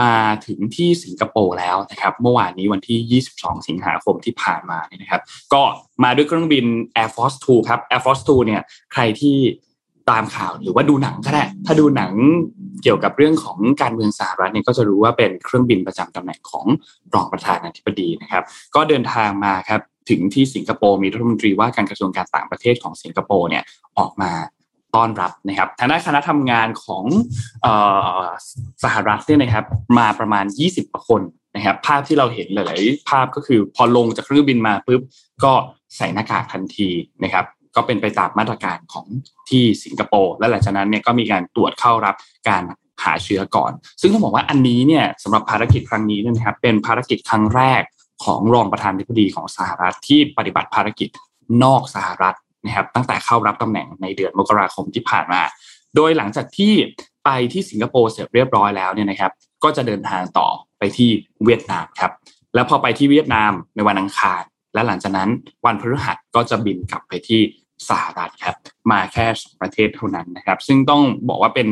มาถึงที่สิงคโปร์แล้วนะครับเมื่อวานนี้วันที่ 22 สิงหาคมที่ผ่านมาเนี่ยนะครับ ก็มาด้วยเครื่องบิน Air Force 2 ครับ Air Force 2 เนี่ยใครที่ ตามข่าวหรือว่าดูหนังก็ได้ ถ้าดูหนังเกี่ยวกับเรื่องของการเมืองสหรัฐเนี่ยก็จะรู้ว่าเป็นเครื่องบินประจำตำแหน่งของรองประธานาธิบดีนะครับ ก็เดินทางมาครับถึงที่สิงคโปร์มีรัฐมนตรีว่าการกระทรวงการต่างประเทศของสิงคโปร์เนี่ยออกมาต้อนรับนะครับทางด้านคณะทำงานของออสหรัฐเนี่ยนะครับ มาประมาณ 20กว่าคนนะครับ ภาพที่เราเห็นหลาย ๆ ภาพก็คือพอลงจากเครื่องบินมาปุ๊บก็ใส่หน้ากากทันทีนะครับ ก็เป็นไปตามมาตรการของที่สิงคโปร์และหลังจากนั้นเนี่ยก็มีการตรวจเข้ารับการหาเชื้อก่อน ซึ่งต้องบอกว่าอันนี้เนี่ยสำหรับภารกิจครั้งนี้นะครับเป็นภารกิจครั้งแรกของรองประธานาธิบดีของสหรัฐที่ปฏิบัติภารกิจนอกสหรัฐนะครับตั้งแต่เข้ารับตำแหน่งในเดือนมกราคมที่ผ่านมา โดยหลังจากที่ไปที่สิงคโปร์เสร็จเรียบร้อยแล้วเนี่ยนะครับ ก็จะเดินทางต่อไปที่เวียดนามครับ แล้วพอไปที่เวียดนามในวันอังคาร และหลังจากนั้นวันพฤหัสก็จะบินกลับไปที่ สหรัฐครับมาแค่สองประเทศเท่านั้นนะครับ ซึ่งต้องบอกว่าเป็น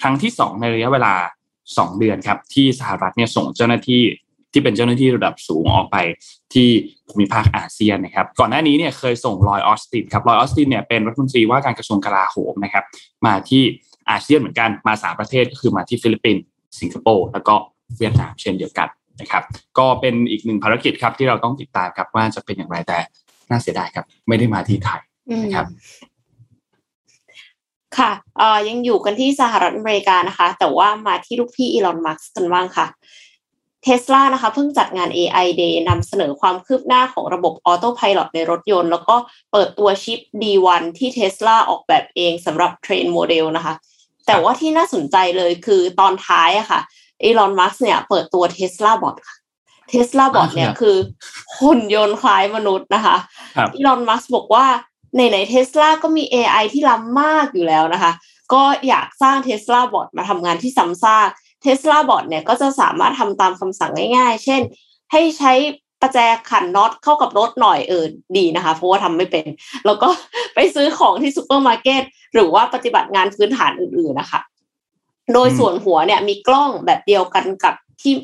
ครั้งที่สองในระยะเวลาสองเดือนครับ ที่สหรัฐเนี่ยส่งเจ้าหน้าที่ที่เป็นเจ้าหน้าที่ระดับสูงออกไปที่ภูมิภาคอาเซียนนะครับ ก่อนหน้านี้เนี่ยเคยส่งลอยออสตินครับลอยออสตินเนี่ยเป็นรัฐมนตรีว่าการกระทรวงกลาโหมนะครับ มาที่อาเซียนเหมือนกันมาสามประเทศก็คือมาที่ฟิลิปปินส์สิงคโปร์แล้วก็เวียดนามเช่นเดียวกันนะครับ ก็เป็นอีกหนึ่งภารกิจครับที่เราต้องติดตามครับว่าจะเป็นอย่างไรแต่น่าเสียดายครับ ไม่ได้มาที่ไทย นะครับค่ะเอ่อยังอยู่กันที่สหรัฐอเมริกานะคะ แต่ว่ามาที่ลูกพี่อีลอนมัสก์กันบ้างค่ะเทสลานะคะเพิ่งจัดงาน AI Day นำเสนอความคืบหน้าของระบบออโต้พ l o t ในรถยนต์ แล้วก็เปิดตัวชิป D1 ที่เทสลาออกแบบเองสำหรับ train โมเดลนะคะ แต่ว่าที่น่าสนใจเลยคือตอนท้ายอะค่ะอีลอนมัสก์เนี่ยเปิดตัวเทสลาบอทค่ะเทสลาบอทเนี่ยอ่าครับคือหุ่นยนต์คล้ายมนุษย์นะคะครับอีลอนมัสก์บอกว่า ในในเทสลาก็มี AI ที่ล้ำมากอยู่แล้วนะคะ ก็อยากสร้างเทสลาบอทมาทำงานที่ซ้ำซากเทสลาบอทเนี่ยก็จะสามารถทำตามคำสั่งง่ายๆ เช่น ให้ใช้ประแจขันน็อตเข้ากับรถหน่อยเออดีนะคะ เพราะว่าทำไม่เป็น แล้วก็ไปซื้อของที่ซูเปอร์มาร์เก็ตหรือว่าปฏิบัติงานพื้นฐานอื่นๆนะคะ โดยส่วนหัวเนี่ยมีกล้องแบบเดียวกันกับที่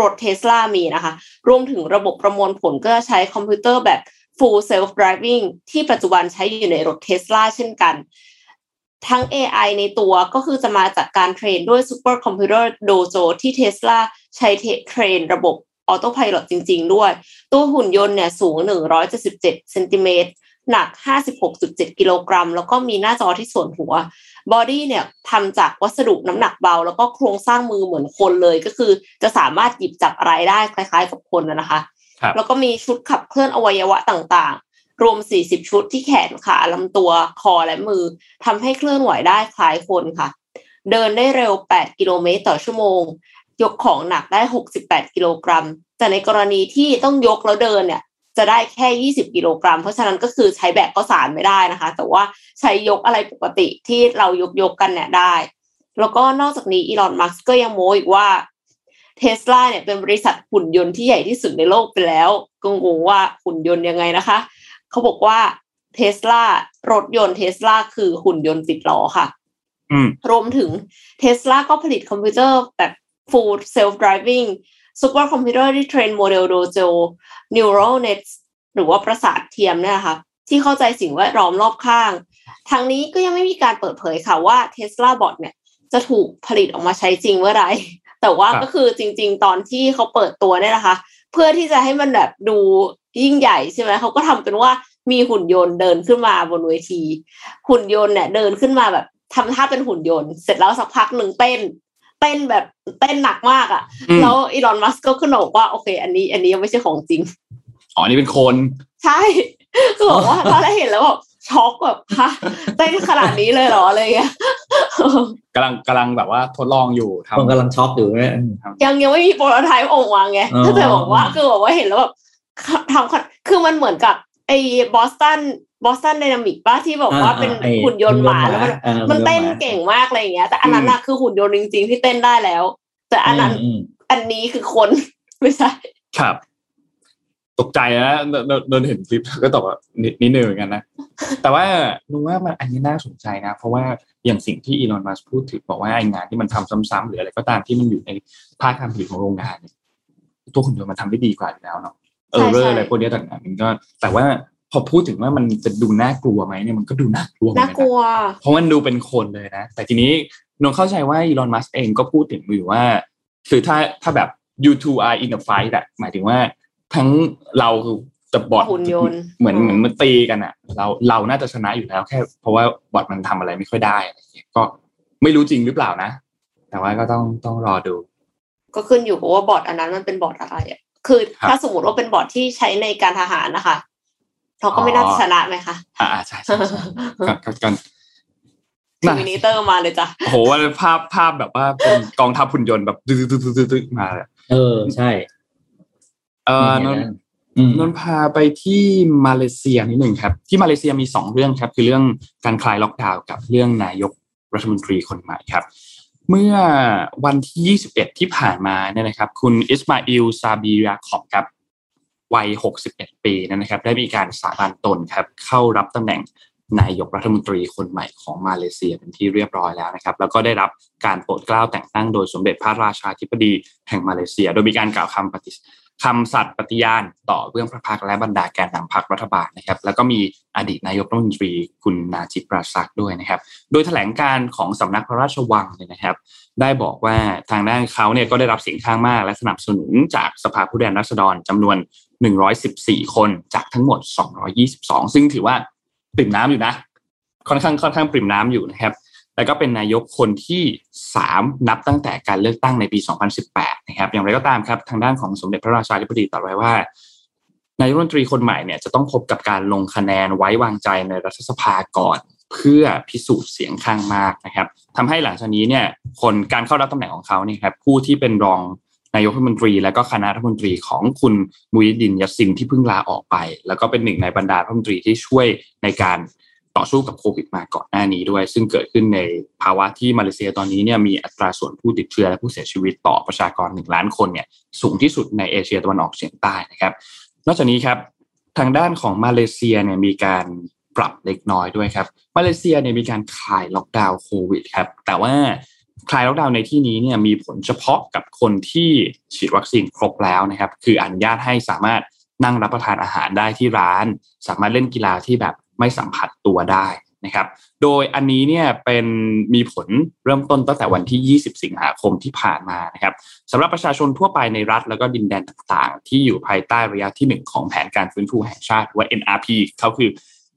รถเทสลามีนะคะ รวมถึงระบบประมวลผลก็จะใช้คอมพิวเตอร์แบบ full self driving ที่ปัจจุบันใช้อยู่ในรถเทสลาเช่นกัน ทั้ง AI ในตัวก็คือจะมาจากการ train ด้วย Super Computer Dojo ที่เทสลาใช้ train ระบบ Autopilot จริง ๆ ด้วย ตัวหุ่นยนต์เนี่ยสูง 177เซนติเมตรหนัก 56.7 กิโลกรัม แล้วก็มีหน้าจอที่ส่วนหัว บอดี้เนี่ยทำจากวัสดุน้ำหนักเบา แล้วก็โครงสร้างมือเหมือนคนเลย ก็คือจะสามารถหยิบจับอะไรได้คล้าย ๆ กับคนนะคะ แล้วก็มีชุดขับเคลื่อนอวัยวะต่างๆ รวม 40 ชุดที่แขนขาลำตัวคอและมือทำให้เคลื่อนไหวได้คล้ายคนค่ะ เดินได้เร็ว 8 กิโลเมตรต่อชั่วโมง ยกของหนักได้ 68 กิโลกรัม แต่ในกรณีที่ต้องยกแล้วเดินเนี่ยจะได้แค่ 20 กิโลกรัม เพราะฉะนั้นก็คือใช้แบกก็สารไม่ได้นะคะ แต่ว่าใช้ยกอะไรปกติที่เรายกยกกันเนี่ยได้ แล้วก็นอกจากนี้อีลอน มัสก์ก็ยังโม้อีกว่า เทสลาเนี่ยเป็นบริษัทหุ่นยนต์ที่ใหญ่ที่สุดในโลกไปแล้วก็งงว่าหุ่นยนต์ยังไงนะคะ เขาบอกว่าเทสลารถยนต์เทสลาคือหุ่นยนต์ติดล้อค่ะรวมถึงเทสลาก็ผลิตคอมพิวเตอร์แบบ full self driving ซูเปอร์คอมพิวเตอร์ที่ train โมเดล Dojo neural nets หรือว่าประสาทเทียมเนี่ยค่ะที่เข้าใจสิ่งแวดล้อมรอบข้าง ทางนี้ก็ยังไม่มีการเปิดเผยค่ะว่า Tesla Bot เนี่ยจะถูกผลิตออกมาใช้จริงเมื่อไร แต่ว่าก็คือจริง ๆ ตอนที่เขาเปิดตัวเนี่ยนะคะ เพื่อที่จะให้มันแบบดูยิ่งใหญ่ใช่ไหมเขาก็ทำเป็นว่ามีหุ่นยนต์เดินขึ้นมาบนเวที หุ่นยนต์เนี่ยเดินขึ้นมาแบบทำท่าเป็นหุ่นยนต์ เสร็จแล้วสักพักหนึ่งเต้น เต้นแบบเต้นหนักมากอะ่ะ แล้วอีลอนมัสก์ก็ขึ้นบอกว่าโอเค อันนี้อันนี้ยังไม่ใช่ของจริงอ๋อนี่เป็นคน ใช่คือบอกว่าตอนแรกเห็นแล้วแบบ ช็อกแบบฮะเต้นขนาดนี้เลยเหรออะไรเงี้ยกำลังกำลังแบบว่าทดลองอยู่คนทำกำลังช็อกอยู่เนี่ยยังยังไม่มี prototype ออกมาไงอ๋อก็จะบอกว่าคือบอกว่าเห็นแล้วแบบทำคือมันเหมือนกับไอ้บอสตันบอสตันไดนามิกป่ะที่บอกว่าเป็นไอ้หุ่นยนต์หมาแล้วมันเออมันเต้นหุ่ยหาเก่งมากอะไรอย่างเงี้ย แต่อันนั้นน่ะคือหุ่นยนต์จริงๆที่เต้นได้แล้ว แต่อันนั้นอืมอันนี้คือคนไม่ใช่ครับ ตกใจนะเดินเดินเดินเห็นคลิปก็ตกว่านิดนิดนึงเหมือนกันนะ แต่ว่ารู้ว่ามันอันนี้น่าสนใจนะ เพราะว่าอย่างสิ่งที่อีลอนมัสพูดถึงบอกว่าไอ้งานที่มันทำซ้ำๆหรืออะไรก็ตามที่มันอยู่ในภาคการผลิตของโรงงานเนี่ยตัวหุ่นยนต์มันทำได้ดีกว่าอยู่แล้วเนาะเออเรออะไรพวกเนี้ยต่างๆมันก็แต่ว่าพอพูดถึงว่ามันจะดูน่ากลัวไหมเนี่ยมันก็ดูน่ากลัวเหมือน่านกันกลันะวเพราะมันดูเป็นคนเลยนะ แต่ทีนี้นนท์เข้าใจว่าอีลอนมัสเองก็พูดถึงอยู่ว่า คือถ้าถ้าแบบ you two are in a fight อะหมายถึงว่า ทั้งเราคือกับบอทหุ่นยนต์เหมือนอืมเหมือนมันตีกันอะเราเราน่าจะชนะอยู่แล้วแค่ เพราะว่าบอทมันทำอะไรไม่ค่อยได้อะไรอย่างเงี้ยก็ไม่รู้จริงหรือเปล่านะ แต่ว่าก็ต้องต้องรอดู ก็ขึ้นอยู่กับว่าบอร์ดอันนั้นมันเป็นบอร์ดอะไรอะคือครับถ้าสมมติว่าเป็นบอร์ดที่ใช้ในการทหารนะคะเราก็ไม่น่าจะชนะไหมคะอ่าใช่ใช่ใช่ก็ก็ก็ Terminator มาเลยจ้ะโอ้โหว่าภาพภาพแบบว่าเป็นกองทัพหุ่นยนต์แบบดื้อๆๆๆมาเลยเออใช่ เออเห็นนนท์แล้วอืมนนท์พาไปที่มาเลเซียนิดหนึ่งครับ ที่มาเลเซียมีสองเรื่องครับ คือเรื่องการคลายล็อกดาวน์กับเรื่องนายกรัฐมนตรีคนใหม่ครับ เมื่อวันที่ 21 ที่ผ่านมาเนี่ยนะครับ คุณอิสมาอิลซาบรียาคอบครับวัย 61 ปีนะครับ ได้มีการสาบานตนครับ เข้ารับตำแหน่งนายกรัฐมนตรีคนใหม่ของมาเลเซียเป็นที่เรียบร้อยแล้วนะครับ แล้วก็ได้รับการโปรดเกล้าแต่งตั้งโดยสมเด็จพระราชาธิบดีแห่งมาเลเซีย โดยมีการกล่าวคำปฏิ คำสัตย์ปฏิญาณต่อเบื้องพระพักตร์และบรรดาแกนนำพรรครัฐบาลนะครับ แล้วก็มีอดีตนายกรัฐมนตรีคุณนาจิปราศักด้วยนะครับ โดยแถลงการของสำนักพระราชวังเนี่ยนะครับ ได้บอกว่าทางด้านเขาเนี่ยก็ได้รับเสียงข้างมาก และสนับสนุนจากสภาผู้แทนราษฎรจำนวน 114 คนจากทั้งหมด 222 ซึ่งถือว่าปริ่มน้ำอยู่นะ ค่อนข้างค่อนข้างปริ่มน้ำอยู่นะครับ แล้วก็เป็นนายกคนที่ 3 นับตั้งแต่การเลือกตั้งในปี 2018 นะครับ อย่างไรก็ตามครับ ทางด้านของสมเด็จพระราชาธิบดีตรัสไว้ว่า นายกรัฐมนตรีคนใหม่เนี่ยจะต้องพบกับการลงคะแนนไว้วางใจในรัฐสภาก่อน เพื่อพิสูจน์เสียงข้างมากนะครับทำให้หลังจากนี้เนี่ยคนการเข้ารับตำแหน่งของเขาเนี่ยครับผู้ที่เป็นรองนายกรัฐมนตรี และก็คณะรัฐมนตรีของคุณมุยดินยัสซินที่เพิ่งลาออกไป แล้วก็เป็นหนึ่งในบรรดารัฐมนตรีที่ช่วยในการ ต่อสู้กับโควิดมาก่อนหน้านี้ด้วย ซึ่งเกิดขึ้นในภาวะที่มาเลเซียตอนนี้เนี่ยมีอัตราส่วนผู้ติดเชื้อและผู้เสียชีวิตต่อประชากรหนึ่งล้านคนเนี่ยสูงที่สุดในเอเชียตะวันออกเฉียงใต้นะครับ นอกจากนี้ครับทางด้านของมาเลเซียเนี่ยมีการปรับเล็กน้อยด้วยครับมาเลเซียเนี่ยมีการคลายล็อกดาวน์โควิดครับแต่ว่าคลายล็อกดาวน์ในที่นี้เนี่ยมีผลเฉพาะกับคนที่ฉีดวัคซีนครบแล้วนะครับ คืออนุญาตให้สามารถนั่งรับประทานอาหารได้ที่ร้าน สามารถเล่นกีฬาที่แบบ ไม่สัมผัสตัวได้นะครับ โดยอันนี้เนี่ยเป็นมีผลเริ่มต้นตั้งแต่วันที่ 20 สิงหาคมที่ผ่านมานะครับสำหรับประชาชนทั่วไปในรัฐแล้วก็ดินแดนต่างๆ ที่อยู่ภายใต้ระยะที่ 1 ของแผนการฟื้นฟูแห่งชาติหรือว่า NRP เขาคือ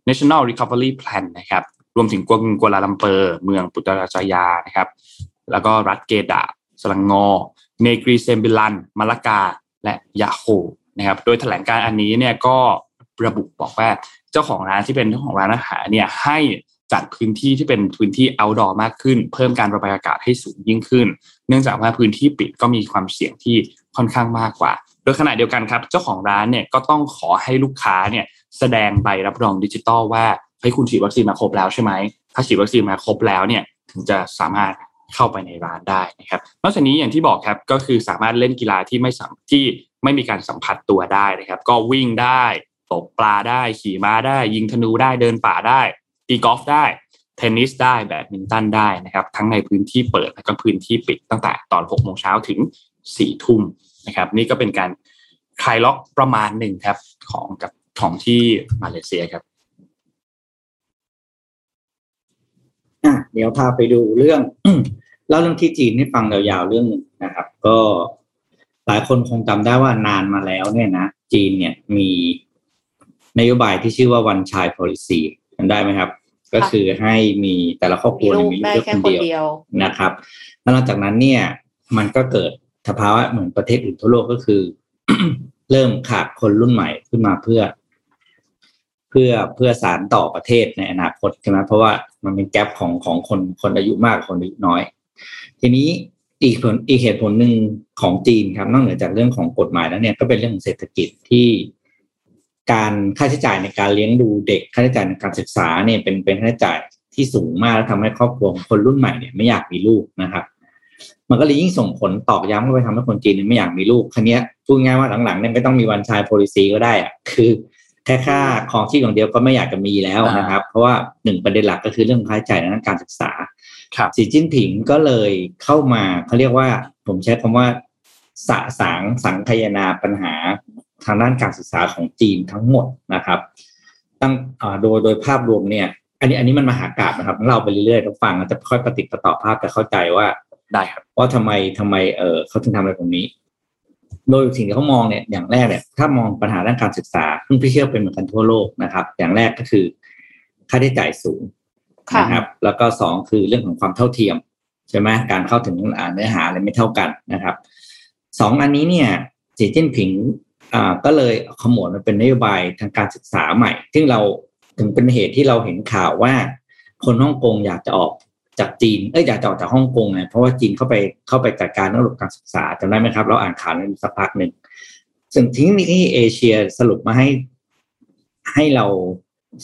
National Recovery Plan นะครับ รวมถึงกรุงกัวลาลัมเปอร์ เมืองปุตราจายานะครับ แล้วก็รัฐเกดะห์ สลังงอร์ เนกรีเซมบิลันมะละกา และยะโฮร์นะครับ โดยแถลงการณ์อันนี้เนี่ยก็ ระบุบอกว่าเจ้าของร้านที่เป็นเจ้าของร้านอาหารเนี่ยให้จัดพื้นที่ที่เป็นพื้นที่ outdoor มากขึ้น เพิ่มการระบายอากาศให้สูงยิ่งขึ้น เนื่องจากว่าพื้นที่ปิดก็มีความเสี่ยงที่ค่อนข้างมากกว่า โดยขณะเดียวกันครับ เจ้าของร้านเนี่ยก็ต้องขอให้ลูกค้าเนี่ยแสดงใบรับรองดิจิตอลว่าเฮ้คุณฉีดวัคซีนมาครบแล้วใช่ไหม ถ้าฉีดวัคซีนมาครบแล้วเนี่ยถึงจะสามารถเข้าไปในร้านได้นะครับนอกจากนี้อย่างที่บอกครับก็คือสามารถเล่นกีฬาที่ไม่สัมที่ไม่มีการสัมผัสตัวได้นะครับ ก็วิ่งได้ ตกปลาได้ขี่ม้าได้ ยิงธนูได้เดินป่าได้ ตีกอล์ฟได้เทนนิสได้แบดมินตันได้นะครับ ทั้งในพื้นที่เปิดและก็พื้นที่ปิดตั้งแต่ตอน6โมงเช้าถึง4ทุ่มนะครับ นี่ก็เป็นการคลายล็อกประมาณหนึ่งครับของกับของที่มาเลเซียครับอะเดี๋ยวพาไปดูเรื่องเล่าเรื่องที่จีนให้ฟังยาวๆเรื่องหนึ่งนะครับ ก็หลายคนคงจำได้ว่านานมาแล้วเนี่ยนะจีนเนี่ยมี นโยบายที่ชื่อว่า one child policy จำได้ไหมครับ ก็คือให้มีแต่ละครอบครัวมีลูกมีได้ลูกแค่คนคนเดียวเดียวนะครับแล้วหลังจากนั้นเนี่ยมันก็เกิดสภาวะเหมือนประเทศอื่นทั่วโลกก็คือ เริ่มขาดคนรุ่นใหม่ขึ้นมาเพื่อ เพื่อเพื่อสารต่อประเทศในอนาคตใช่ไหมเพราะว่ามันเป็นแกลบของของคนคนอายุมากคนอายุน้อย ทีนี้อีกผลอีกเหตุผลหนึ่งของจีนครับ นอกเหนือจากเรื่องของกฎหมายแล้วเนี่ยก็เป็นเรื่องของเศรษฐกิจที่ การค่าใช้จ่ายในการเลี้ยงดูเด็กค่าใช้จ่ายในการศึกษาเนี่ยเป็นเป็นค่าใช้จ่ายที่สูงมากและทำให้ครอบครัวของคนรุ่นใหม่เนี่ยไม่อยากมีลูกนะครับ มันก็เลยยิ่งส่งผลตอกย้ำเข้าไปทำให้คนจีนเนี่ยไม่อยากมีลูกคันนี้ยพูดง่ายว่าหลังๆเนี่ยไม่ต้องมีวันชายโพลิซีก็ได้อะคือแค่ค่าของชีพอย่างเดียวก็ไม่อยากจะมีแล้วนะครับ เพราะว่าหนึ่งประเด็นหลักก็คือเรื่องค่าใช้จ่ายในด้านการศึกษาครับสีจิ้นผิงก็เลยเข้ามาเขาเรียกว่า ผมใช้คำว่าสะสางสังคายนาปัญหา ทางด้านการศึกษาของจีนทั้งหมดนะครับตั้งอ่าโดยโดยภาพรวมเนี่ย อันนี้อันนี้มันมหากาบนะครับเราไปเรื่อยๆต้องฟังจะค่อยปฏิดประต่อภาพจะเข้าใจว่าได้ครับว่าทำไมทำไมเออเขาถึงทำอะไรตรงนี้ โดยสิ่งที่เขามองเนี่ยอย่างแรกเนี่ยถ้ามองปัญหาด้านการศึกษาซึ่งพี่เชื่อเป็นเหมือนกันทั่วโลกนะครับ อย่างแรกก็คือ ค่าใช้จ่ายสูงค่ะนะครับ แล้วก็สองคือเรื่องของความเท่าเทียมใช่ไหมการเข้าถึงอ่าเนื้อหาอะไรไม่เท่ากันนะครับสองอันนี้เนี่ยสีจิ้นผิงอ่า ก็เลยขมวดมาเป็นนโยบายทางการศึกษาใหม่ ซึ่งเราถึงเป็นเหตุที่เราเห็นข่าวว่า คนฮ่องกงอยากจะออกจากจีน เอ้ยอยากจะออกจากฮ่องกงไงเพราะว่าจีนเข้าไปเข้าไปจัดการเรื่องระบบการศึกษาจำได้ไหมครับ เราอ่านข่าวนั้นสักพักหนึ่งสิ่งที่นี่เอเชียสรุปมาให้ให้เรา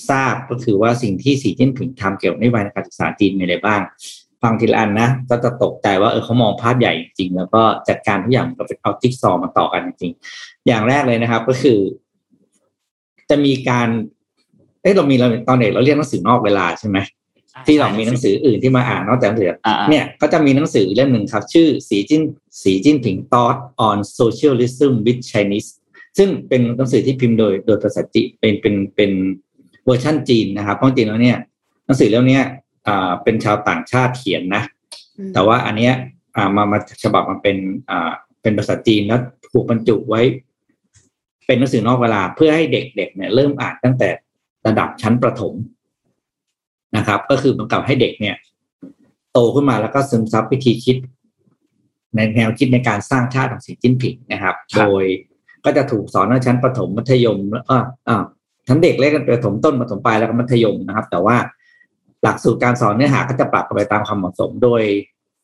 ทราบก็คือว่าสิ่งที่สีจิ้นผิงทำเกี่ยวกับนโยบายการศึกษาจีนมีอะไรบ้าง ฟังทีละอันนะก็จะตกใจว่าเออเขามองภาพใหญ่จริงๆแล้วก็จัดการทุกอย่างก็เป็นเอาจิ๊กซอว์มาต่อกันจริงๆอย่างแรกเลยนะครับ ก็คือ จะมีการเอ้ยเรามีเราตอนเด็กเราเรียนหนังสือนอกเวลาใช่ไหมที่เรามีหนังสืออื่นที่มาอ่านนอกจากหนังสืออ่าๆเนี่ยก็จะมีหนังสือเล่มหนึ่งครับ ชื่อสีจิ้นสีจิ้นผิง Thought on Socialism with Chinese ซึ่งเป็นหนังสือที่พิมพ์โดยโดยภาษาจีนเป็นเป็นเป็นเวอร์ชั่นจีนนะครับเพราะจริงแล้วเนี่ยหนังสือเล่มเนี้ย อ่าเป็นชาวต่างชาติเขียนนะ แต่ว่าอันเนี้ยอ่ามามาฉบับมันเป็นอ่าเป็นภาษาจีนแล้วถูกบรรจุไว้ เป็นหนังสือนอกเวลาเพื่อให้เด็กๆเนี่ยเริ่มอ่านตั้งแต่ระดับชั้นประถมนะครับ ก็คือเหมือนกับให้เด็กเนี่ย โตขึ้นมาแล้วก็ซึมซับวิธีคิด ในแนวคิดในการสร้างชาติของสีจิ้นผิงนะครับครับโดยก็จะถูกสอนในชั้นประถมมัธยมแล้วอ่าอ่าทั้งเด็กเล็กกันประถมต้นประถมปลายแล้วก็มัธยมนะครับ แต่ว่า หลักสูตรการสอนเนื้อหาก็จะปรับไปตามความเหมาะสม โดย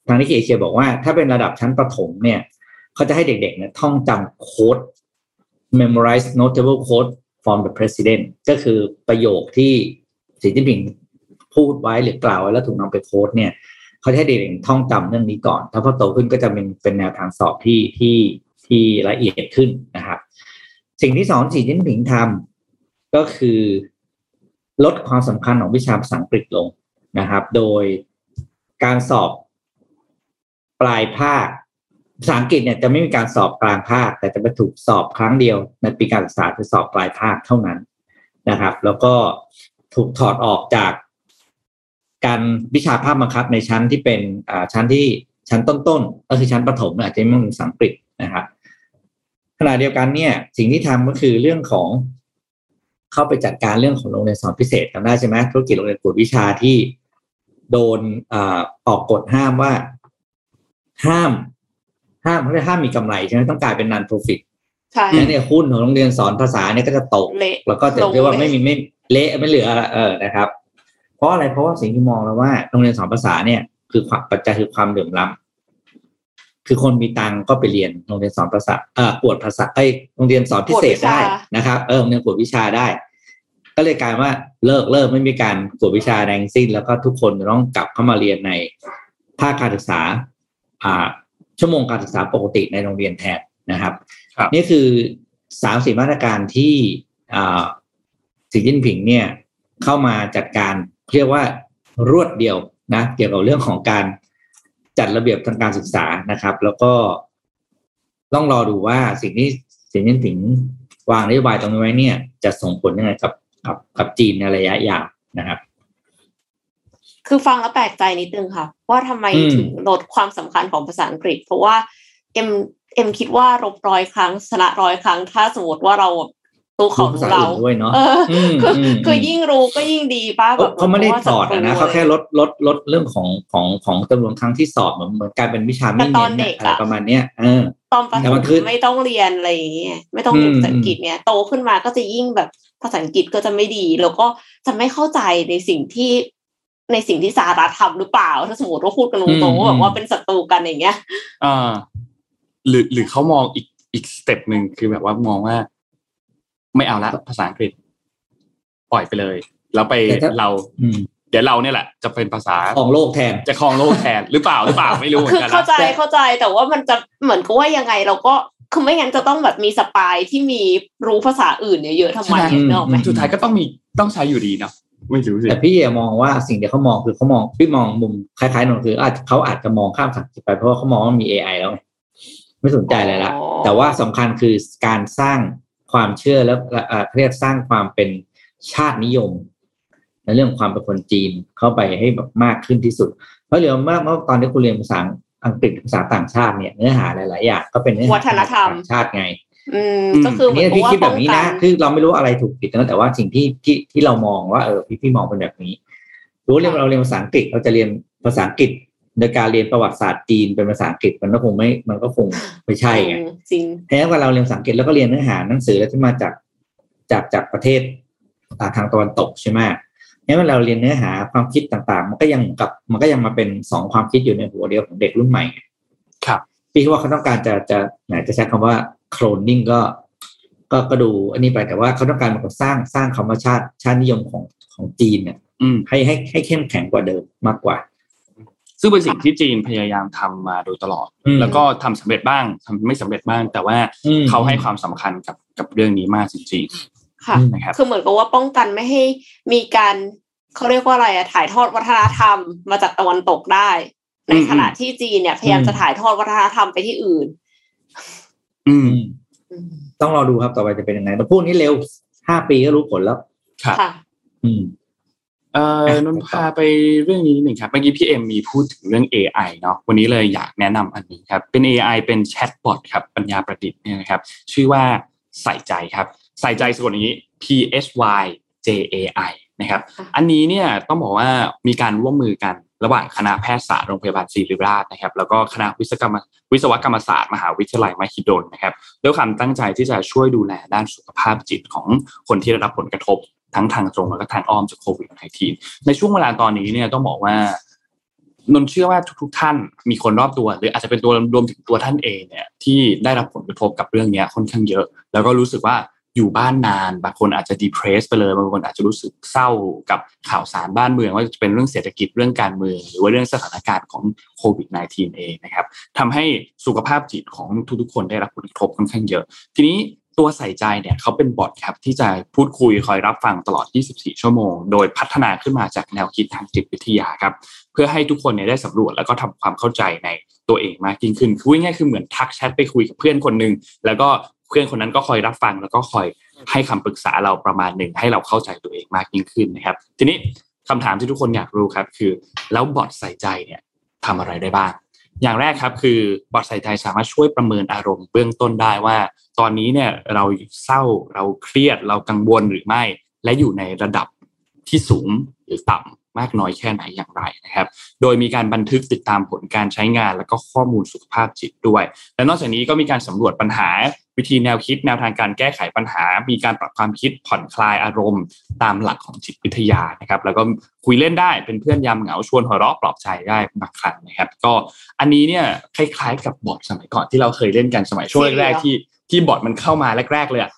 ทางนิเคเอเชียบอกว่า ถ้าเป็นระดับชั้นประถมเนี่ยเขาจะให้เด็กๆเนี่ยท่องจำโค้ด memorize notable quote from the president ก็คือประโยคที่สีจิ้นผิงพูดไว้หรือกล่าวไว้แล้วถูกนำไปโค้ดเนี่ยเขาจะให้เด็กๆท่องจำเรื่องนี้ก่อน ถ้าพอโตขึ้นก็จะเป็นเป็นแนวทางสอบที่ที่ที่ละเอียดขึ้นนะครับ สิ่งที่สองสีจิ้นผิงทำก็คือ ลดความสำคัญของวิชาภาษาอังกฤษลงนะครับ โดยการสอบปลายภาคภาษาอังกฤษเนี่ยจะไม่มีการสอบกลางภาค แต่จะไปถูกสอบครั้งเดียว ในปีการศึกษาคือสอบปลายภาคเท่านั้นนะครับ แล้วก็ถูกถอดออกจากการวิชาภาคบังคับในชั้นที่เป็นชั้นที่ชั้นต้นๆก็คือชั้นประถมอาจจะไม่มีภาษาอังกฤษนะครับขณะเดียวกันเนี่ย สิ่งที่ทำก็คือเรื่องของ เข้าไปจัดการเรื่องของโรงเรียนสอนพิเศษจำได้ใช่ไหมธุรกิจโรงเรียนกวดวิชาที่โดนออกกฎห้ามว่า ห้าม ห้ามเขาจะห้ามมีกำไรใช่ไหมต้องกลายเป็นนันโปรฟิตใช่แล้วเนี่ยหุ้นของโรงเรียนสอนภาษาเนี่ยก็จะตกเละแล้วก็จะเรียกว่าไม่มีไม่เละไม่เหลือเออนะครับ เพราะอะไรเพราะว่าสิ่งที่มองแล้วว่าโรงเรียนสอนภาษาเนี่ย คือความปัจจัยคือความเหลื่อมล้ำ คือคนมีตังก็ไปเรียนโรงเรียนสอนภาษาเอ่อกวดภาษาไอ้ยโรงเรียนสอนพิเศษได้นะครับ เออโรงเรียนกวดวิชาได้ ก็เลยกลายว่าเลิกเลิกไม่มีการกวดวิชาแดงสิ้น แล้วก็ทุกคนจะต้องกลับเข้ามาเรียนในภาคการศึกษา อ่า ชั่วโมงการศึกษาปกติในโรงเรียนแทนนะครับครับนี่คือสามสี่มาตรการที่อ่าสีจิ้นผิงเนี่ยเข้ามาจัดการเรียกว่ารวดเดียวนะ เกี่ยวกับเรื่องของการ จัดระเบียบทางการศึกษานะครับ แล้วก็ต้องรอดูว่าสิ่งที่สีจิ้นผิงวางนโยบายตรงนี้ไว้เนี่ย จะส่งผลยังไงกับกับกับจีนในระยะยาวนะครับ คือฟังแล้วแปลกใจนิดนึงค่ะ ว่าทำไมอืมถึงลดความสำคัญของภาษาอังกฤษ เพราะว่าเอ็มเอ็มคิดว่ารบร้อยครั้งชนะร้อยครั้ง ถ้าสมมติว่าเรา รู้เขาภารู้ษาเราอื่นด้วยเนาะเอออมคืออืมคือยิ่งรู้ก็ยิ่งดีป้าแบบเขาไม่ได้ถอดอะนะพเขาระแค่ว่ลดลดลดเรื่องของของของจำนวนครั้งที่สอบเหมือนเหมือนการเป็นวิชาไม่แต่ตอเน้นนเด็กอะไรอะประมาณเนี้ยเออตอนประถแต่มมันคือไม่ต้องเรียนอะไรอย่างเงี้ยไม่ต้องเรียนอืมภาษาอังกฤษเนี่ยโตขึ้นมาก็จะยิ่งแบบภาษาอังกฤษก็จะไม่ดี แล้วก็จะไม่เข้าใจในสิ่งที่ในสิ่งที่สหรัฐทำหรือเปล่า ถ้าสมมติว่าพูดกันตรงๆว่าแบบว่าเป็นศัตรูกันอย่างเงี้ยอ่าหรือหรือเขามองอีกอีกสเต็ปหนึ่งคือแบบว่ามองว่า ไม่เอาละภาษาอังกฤษ ปล่อยไปเลยแล้วไปแต่ถ้าเราอืมเดี๋ยวเราเนี่ยแหละ จะเป็นภาษาของโลกแทน จะครองโลกแทนหรือเปล่าหรือเปล่าไม่รู้เหมือคือนกันเข้านะใจแต่เข้าใจแต่ว่ามันจะเหมือนกับว่ายังไงเราก็คือไม่งั้นจะต้องแบบมีสปายที่มีรู้ภาษาอื่นเยอะๆทำไมใช่เนกอะไหมสุดท้ายก็ต้องมีต้องใช้อยู่ดีเนาะไม่รู้สิแต่พี่อะมองว่าสิ่งที่เขามองคือเขามองพี่มองมุมคล้ายๆนนท์คืออาจเขาอาจจะมองข้ามสังคมไปเพราะว่าเขามองว่ามี AI แล้วไงไม่สนใจอะไรละอ๋อแต่ว่าสำคัญคือการสร้าง ความเชื่อแล้วเอ่อเรียกสร้างความเป็นชาตินิยมในเรื่องความเป็นคนจีนเข้าไปให้แบบมากขึ้นที่สุด เพราะเหลือมากเมื่อตอนที่คุณเรียนภาษาอังกฤษภาษาต่างชาติเนี่ยเนื้อหาหลายๆอย่างก็เป็นเนื้อหาวัฒนธรรมต่างชาติไงอืมก็คืออันเหมืนี้อนกับพี่ว่าคิดแบป้อบงนี้กันะนคือเราไม่รู้อะไรถูกผิดนะแต่ว่าสิ่งที่ที่ที่เรามองว่าเออพี่พี่มองเป็นแบบนี้รู้เรียนเราเรียนภาษาอังกฤษเราจะเรียนภาษาอังกฤษ โดยการเรียนประวัติศาสตร์จีนเป็นภาษาอังกฤษมันก็คงไม่มันก็คงไม่ใช่ไงอืมจริงแท้ว่าเราเรียนภาษาอังกฤษแล้วก็เรียนเนื้อหาหนังสือแล้วที่มาจากจากจากประเทศอ่าทางตะวันตกใช่ไหมงั้นเวลาเราเรียนเนื้อหาความคิดต่างๆ มันก็ยังกับ มันก็ยังมาเป็นสองความคิดอยู่ในหัวเดียวของเด็กรุ่นใหม่ไงครับพี่คิดว่าเขาต้องการจะจะไหนจะใช้คำว่าโคลนนิ่งก็ก็ก็ดูอันนี้ไปแต่ว่าเขาต้องการมันสร้างสร้างคำว่าชาติชาตินิยมของของจีนเนี่ยอืมให้ให้ให้เข้มแข็งกว่าเดิมมากกว่า ซึ่งเป็นสิ่งที่จีนพยายามทำมาโดยตลอดอืมแล้วก็ทำสำเร็จบ้างทำไม่สำเร็จบ้าง แต่ว่าอืมเขาให้ความสำคัญกับกับเรื่องนี้มากจริงค่ะอืมๆนะครับคือเหมือนกับว่าป้องกันไม่ให้มีการเขาเรียกว่าอะไรอะถ่ายทอดวัฒนธรรมมาจากตะวันตกได้ ในขณะที่จีนเนี่ยพยายามจะถ่ายทอดวัฒนธรรมไปที่อื่น อืมอืมอืมต้องรอดูครับต่อไปจะเป็นยังไงแต่พูดนี้เร็วห้าปีก็รู้ผลแล้วครับค่ะ อืม เอ่อนนท์พาไปเรื่องนี้นิดหนึ่งครับเมื่อกี้พี่เอ็มมีพูดถึงเรื่อง AI เนาะวันนี้เลยอยากแนะนำอันนี้ครับ เป็น AI เป็นแชทบอทครับปัญญาประดิษฐ์เนี่ยนะครับ ชื่อว่าใส่ใจครับ ใส่ใจสะกดอย่างนี้ P S Y J A I นะครับค่ะอันนี้เนี่ยต้องบอกว่ามีการร่วมมือกันระหว่างคณะแพทยศาสตร์โรงพยาบาลศิริราชนะครับ แล้วก็คณะวิศวกรรมวิศวกรรมศาสตร์มหาวิทยาลัยมหิดลนะครับด้วยความตั้งใจที่จะช่วยดูแลด้านสุขภาพจิตของคนที่ได้รับผลกระทบ ทั้งทางตรงแล้วก็ทางอ้อมจากโควิด -19 ในช่วงเวลาตอนนี้เนี่ยต้องบอกว่านนเชื่อว่าทุกๆท่านมีคนรอบตัว หรืออาจจะเป็นตัวรวมถึงตัวท่านเองเนี่ยที่ได้รับผลกระทบกับเรื่องนี้ค่อนข้างเยอะ แล้วก็รู้สึกว่าอยู่บ้านนานบางคนอาจจะดีเพรสไปเลยบางคนอาจจะรู้สึกเศร้ากับข่าวสารบ้านเมืองว่าจะเป็นเรื่องเศรษฐกิจเรื่องการเมือง หรือว่าเรื่องสถานการณ์ของโควิด -19 เองนะครับทำให้สุขภาพจิตของทุกๆคนได้รับผลกระทบค่อนข้างเยอะ ทีนี้ ตัวใส่ใจเนี่ยเขาเป็นบอทครับที่จะพูดคุยคอยรับฟังตลอด 24 ชั่วโมง โดยพัฒนาขึ้นมาจากแนวคิดทางจิตวิทยาครับ เพื่อให้ทุกคนเนี่ยได้สำรวจแล้วก็ทำความเข้าใจในตัวเองมากยิ่งขึ้นคือง่ายๆคือเหมือนทักแชทไปคุยกับเพื่อนคนหนึ่งแล้วก็เพื่อนคนนั้นก็คอยรับฟัง แล้วก็คอยให้คำปรึกษาเราประมาณหนึ่งให้เราเข้าใจตัวเองมากยิ่งขึ้นนะครับ ทีนี้คำถามที่ทุกคนอยากรู้ครับ คือแล้วบอทใส่ใจเนี่ยทำอะไรได้บ้าง อย่างแรกครับคือบอทใส่ใจสามารถช่วยประเมินอารมณ์เบื้องต้นได้ว่า ตอนนี้เนี่ยเราเศร้าเราเครียดเรากังวลหรือไม่ และอยู่ในระดับที่สูงหรือต่ำมากน้อยแค่ไหนอย่างไรนะครับ โดยมีการบันทึกติดตามผลการใช้งาน แล้วก็ข้อมูลสุขภาพจิตด้วย และนอกจากนี้ก็มีการสำรวจปัญหา วิธีแนวคิดแนวทางการแก้ไขปัญหา มีการปรับความคิดผ่อนคลายอารมณ์ ตามหลักของจิตวิทยานะครับ แล้วก็คุยเล่นได้เป็นเพื่อนยามเหงาชวนหัวเราะปลอบใจได้บางครั้งนะครับ ก็อันนี้เนี่ยคล้ายๆกับบอทสมัยก่อนที่เราเคยเล่นกันสมัยช่วงแรกๆที่ที่บอทมันเข้ามาแรกๆเลยอะ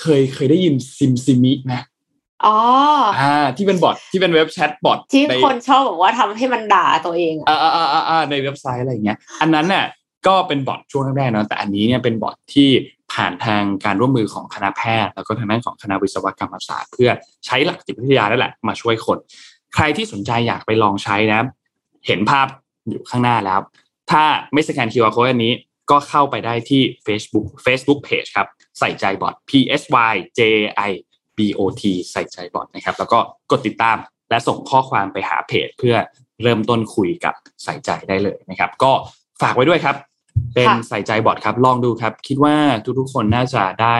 เคยเคยได้ยินซิมซิมิไหมอ๋ออ่าที่เป็นบอทที่เป็นเว็บแชทบอทที่ในคนชอบบอกว่าทำให้มันด่าตัวเองอะอ่าอ่าอ่าอ่าในเว็บไซต์อะไรอย่างเงี้ย อันนั้นเนี่ยก็เป็นบอทช่วงแรกๆเนอะแต่อันนี้เนี่ยเป็นบอทที่ ผ่านทางการร่วมมือของคณะแพทย์ แล้วก็ทางด้านของคณะวิศวกรรมศาสตร์ เพื่อใช้หลักจิตวิทยานั่นแหละมาช่วยคน ใครที่สนใจอยากไปลองใช้นะ เห็นภาพอยู่ข้างหน้าแล้ว ถ้าไม่สแกน QR code อันนี้ก็เข้าไปได้ที่ Facebook Facebook Page ครับ ใส่ใจบอท P S Y J I B O T ใส่ใจบอทนะครับ แล้วก็กดติดตามและส่งข้อความไปหาเพจ เพื่อเริ่มต้นคุยกับใส่ใจได้เลยนะครับ ก็ฝากไว้ด้วยครับ เป็นใส่ใจบอทครับ ลองดูครับ คิดว่าทุกๆคนน่าจะได้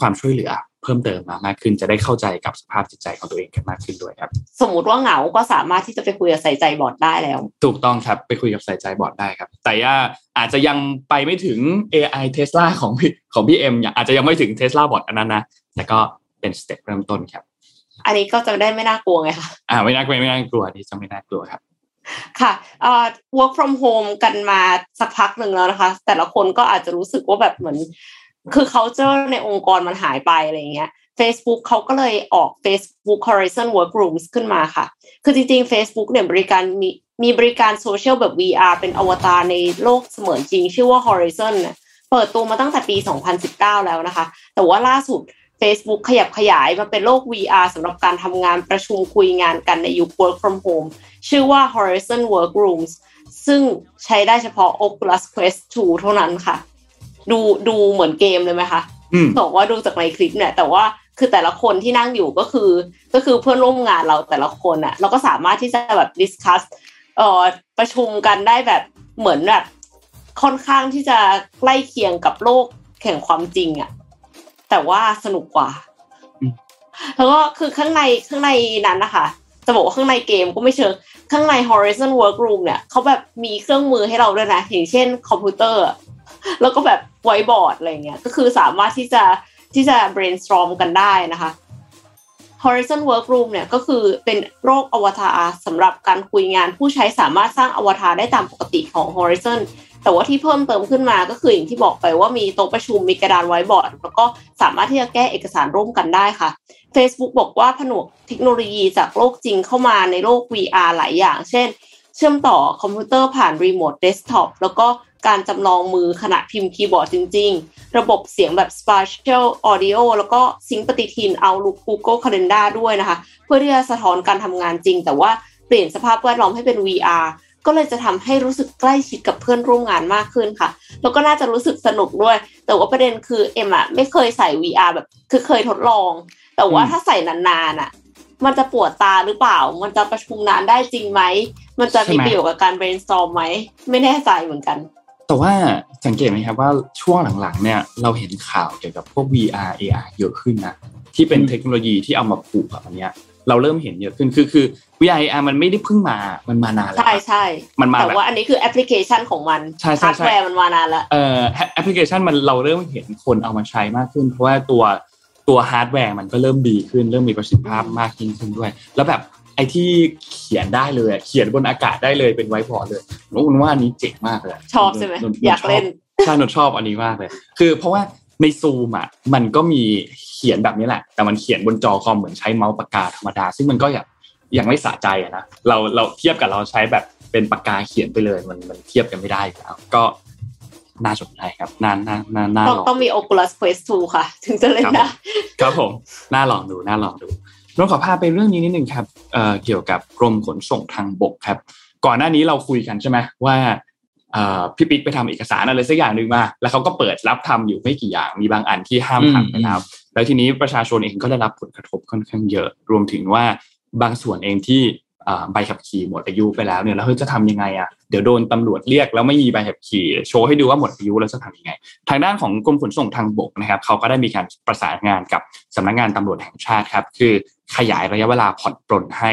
ความช่วยเหลือเพิ่มเติมมามากขึ้นจะได้เข้าใจกับสภาพจิตใจของตัวเองกันมากขึ้นด้วยครับ สมมติว่าเหงาก็สามารถที่จะไปคุยกับใส่ใจบอดได้แล้ว ถูกต้องครับไปคุยกับใส่ใจบอทได้ครับ แต่ว่าอาจจะยังไปไม่ถึง AI Tesla ของพี่ของพี่เอ็มอาจจะยังไม่ถึง Tesla บอทอันนั้นนะแต่ก็เป็น step เริ่มต้นครับ อันนี้ก็จะได้ไม่น่ากลัวไงคะอ่าไม่น่ากลัวไม่น่ากลัวอันนี่จะไม่น่ากลัวครับ ค่ะเอ่อ work from home กันมาสักพักหนึ่งแล้วนะคะ แต่ละคนก็อาจจะรู้สึกว่าแบบเหมือน คือ culture ในองค์กรมันหายไปอะไรเงี้ย Facebook เขาก็เลยออก Facebook Horizon Workrooms ขึ้นมาค่ะ คือจริงๆ Facebook เนี่ยบริการมีมีบริการโซเชียลแบบ VR เป็นอวตารในโลกเสมือนจริง ชื่อว่า Horizon เนี่ยเปิดตัวมาตั้งแต่ปี 2019 แล้วนะคะ แต่ว่าล่าสุด Facebook ขยับขยายมาเป็นโลก VR สำหรับการทำงานประชุมคุยงานกันในยุค Work from Home ชื่อว่า Horizon Workrooms ซึ่งใช้ได้เฉพาะ Oculus Quest 2 เท่านั้นค่ะ ดูดูเหมือนเกมเลยไหมคะอืมบอกว่าดูจากในคลิปเนี่ย แต่ว่าคือแต่ละคนที่นั่งอยู่ก็คือ ก็คือเพื่อนร่วมงานเราแต่ละคนอะเราก็สามารถที่จะแบบดิสคัสเอ่อประชุมกันได้แบบเหมือนแบบค่อนข้างที่จะใกล้เคียงกับโลกแห่งความจริงอะแต่ว่าสนุกกว่าอืมแล้วก็คือข้างในข้างในนั้นนะคะ จะบอกว่าข้างในเกมก็ไม่เชิงข้างใน Horizon Workroom เนี่ยเขาแบบมีเครื่องมือให้เราด้วยนะ อย่างเช่นคอมพิวเตอร์ แล้วก็แบบไวบอร์ดอะไรเงี้ยก็คือสามารถที่จะที่จะ brainstorm กันได้นะคะ Horizon Workroom เนี่ยก็คือเป็นโลกอวตารสำหรับการคุยงานผู้ใช้สามารถสร้างอวตารได้ตามปกติของ Horizon แต่ว่าที่เพิ่มเติมขึ้นมาก็คืออย่างที่บอกไปว่ามีโต๊ะประชุมมีกระดานไวบอร์ด แล้วก็สามารถที่จะแก้เอกสารร่วมกันได้ค่ะ Facebook บอกว่าผนวกเทคโนโลยีจากโลกจริงเข้ามาในโลก VR หลายอย่าง เช่น เชื่อมต่อคอมพิวเตอร์ผ่าน remote desktop แล้วก็การจำลองมือขณะพิมพ์คีย์บอร์ดจริง ๆ ระบบเสียงแบบ Spatial Audio แล้วก็ซิงค์ปฏิทิน Outlook Google Calendar ด้วยนะคะ เพื่อที่จะสะท้อนการทำงานจริง แต่ว่าเปลี่ยนสภาพแวดล้อมให้เป็น VR ก็เลยจะทำให้รู้สึกใกล้ชิดกับเพื่อนร่วมงานมากขึ้นค่ะ แล้วก็น่าจะรู้สึกสนุกด้วย แต่ว่าประเด็นคือเอ็มอะไม่เคยใส่ VR แบบ คือเคยทดลอง แต่ว่าอืมถ้าใส่นานๆอะมันจะปวดตาหรือเปล่า มันจะประชุมนานได้จริงไหม มันจะมีประโยชน์กับการ brainstorm ไหม ไม่แน่ใจเหมือนกัน แต่ว่าสังเกตไหมครับว่าช่วงหลังๆ เนี่ยเราเห็นข่าวเกี่ยวกับพวก VR AR เยอะขึ้นนะ ที่เป็นอืมเทคโนโลยีที่เอามาผูกกับอันเนี้ยเราเริ่มเห็นเยอะขึ้นคือคือ VR AR มันไม่ได้เพิ่งมา มันมานานแล้ว ใช่ใช่มันมาแต่แบบว่าอันนี้คือแอปพลิเคชันของมันใช่ใช่ฮาร์ดใช่แวร์มันมานานแล้วเอ่อแอปพลิเคชันมันเราเริ่มเห็นคนเอามาใช้มากขึ้น เพราะว่าตัวตัวฮาร์ดแวร์มันก็เริ่มดีขึ้น เริ่มมีประสิทธิภาพอืมมากยิ่งขึ้นด้วย แล้วแบบไอ้ที่เขียนได้เลยอะเขียนบนอากาศได้เลยเป็นไวท์บอร์ดเลยนนว่าอันนี้เจ๋งมากเลยชอบใช่ไหมนนอยากเล่นใช่นนชอบอันนี้มากเลย คือเพราะว่าในซูมอะมันก็มีเขียนแบบนี้แหละ แต่มันเขียนบนจอคอมเหมือนใช้เมาส์ปากกาธรรมดา ซึ่งมันก็อย่าง ยังไม่สะใจอะนะเราเราเทียบกับเราใช้แบบเป็นปากกาเขียนไปเลยมันมันเทียบกันไม่ได้อยู่แล้วก็น่าสนใจครับน่าน่าน่าน่าต้องลองต้องมี Oculus Quest 2 ค่ะ ถึงจะเล่นครับผมได้ครับผมน่าลองดูน่าลองดูนนขอพาไปเรื่องนี้นิดนึงครับเอ่อเกี่ยวกับกรมขนส่งทางบกครับ ก่อนหน้านี้เราคุยกันใช่ไหมว่าเอ่อพี่ปิ๊กไปทำเอกสารอะไรสักอย่างหนึ่งมา แล้วเขาก็เปิดรับทำอยู่ไม่กี่อย่าง มีบางอันที่ห้ามทำไปแล้ว แล้วทีนี้ประชาชนเองก็ได้รับผลกระทบค่อนข้างเยอะ รวมถึงว่า บางส่วนเองที่ใบขับขี่หมดอายุไปแล้วเนี่ยแล้วเฮ้ยจะทำยังไงอะเดี๋ยวโดนตำรวจเรียกแล้วไม่มีใบขับขี่โชว์ให้ดูว่าหมดอายุแล้วจะทำยังไง ทางด้านของกรมขนส่งทางบกนะครับเขาก็ได้มีการประสานงานกับสำนักงานตำรวจแห่งชาติครับคือขยายระยะเวลาผ่อนปลนให้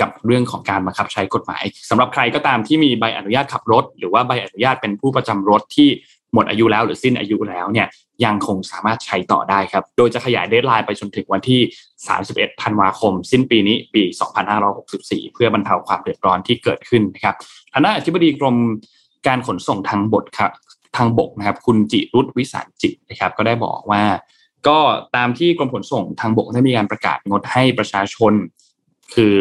กับเรื่องของการบังคับใช้กฎหมายสำหรับใครก็ตามที่มีใบอนุญาตขับรถ หรือว่าใบอนุญาตเป็นผู้ประจำรถที่ หมดอายุแล้วหรือสิ้นอายุแล้วเนี่ยยังคงสามารถใช้ต่อได้ครับ โดยจะขยายเดทไลน์ไปจนถึงวันที่ 31 ธันวาคม สิ้นปีนี้ปี 2564 เพื่อบรรเทาความเดือดร้อนที่เกิดขึ้นนะครับทางด้านอธิบดีกรมการขนส่งทางบกครับทางบกนะครับ คุณจิรุตวิสารจิตนะครับ ก็ได้บอกว่า ก็ตามที่กรมขนส่งทางบกได้มีการประกาศงดให้ประชาชน คือ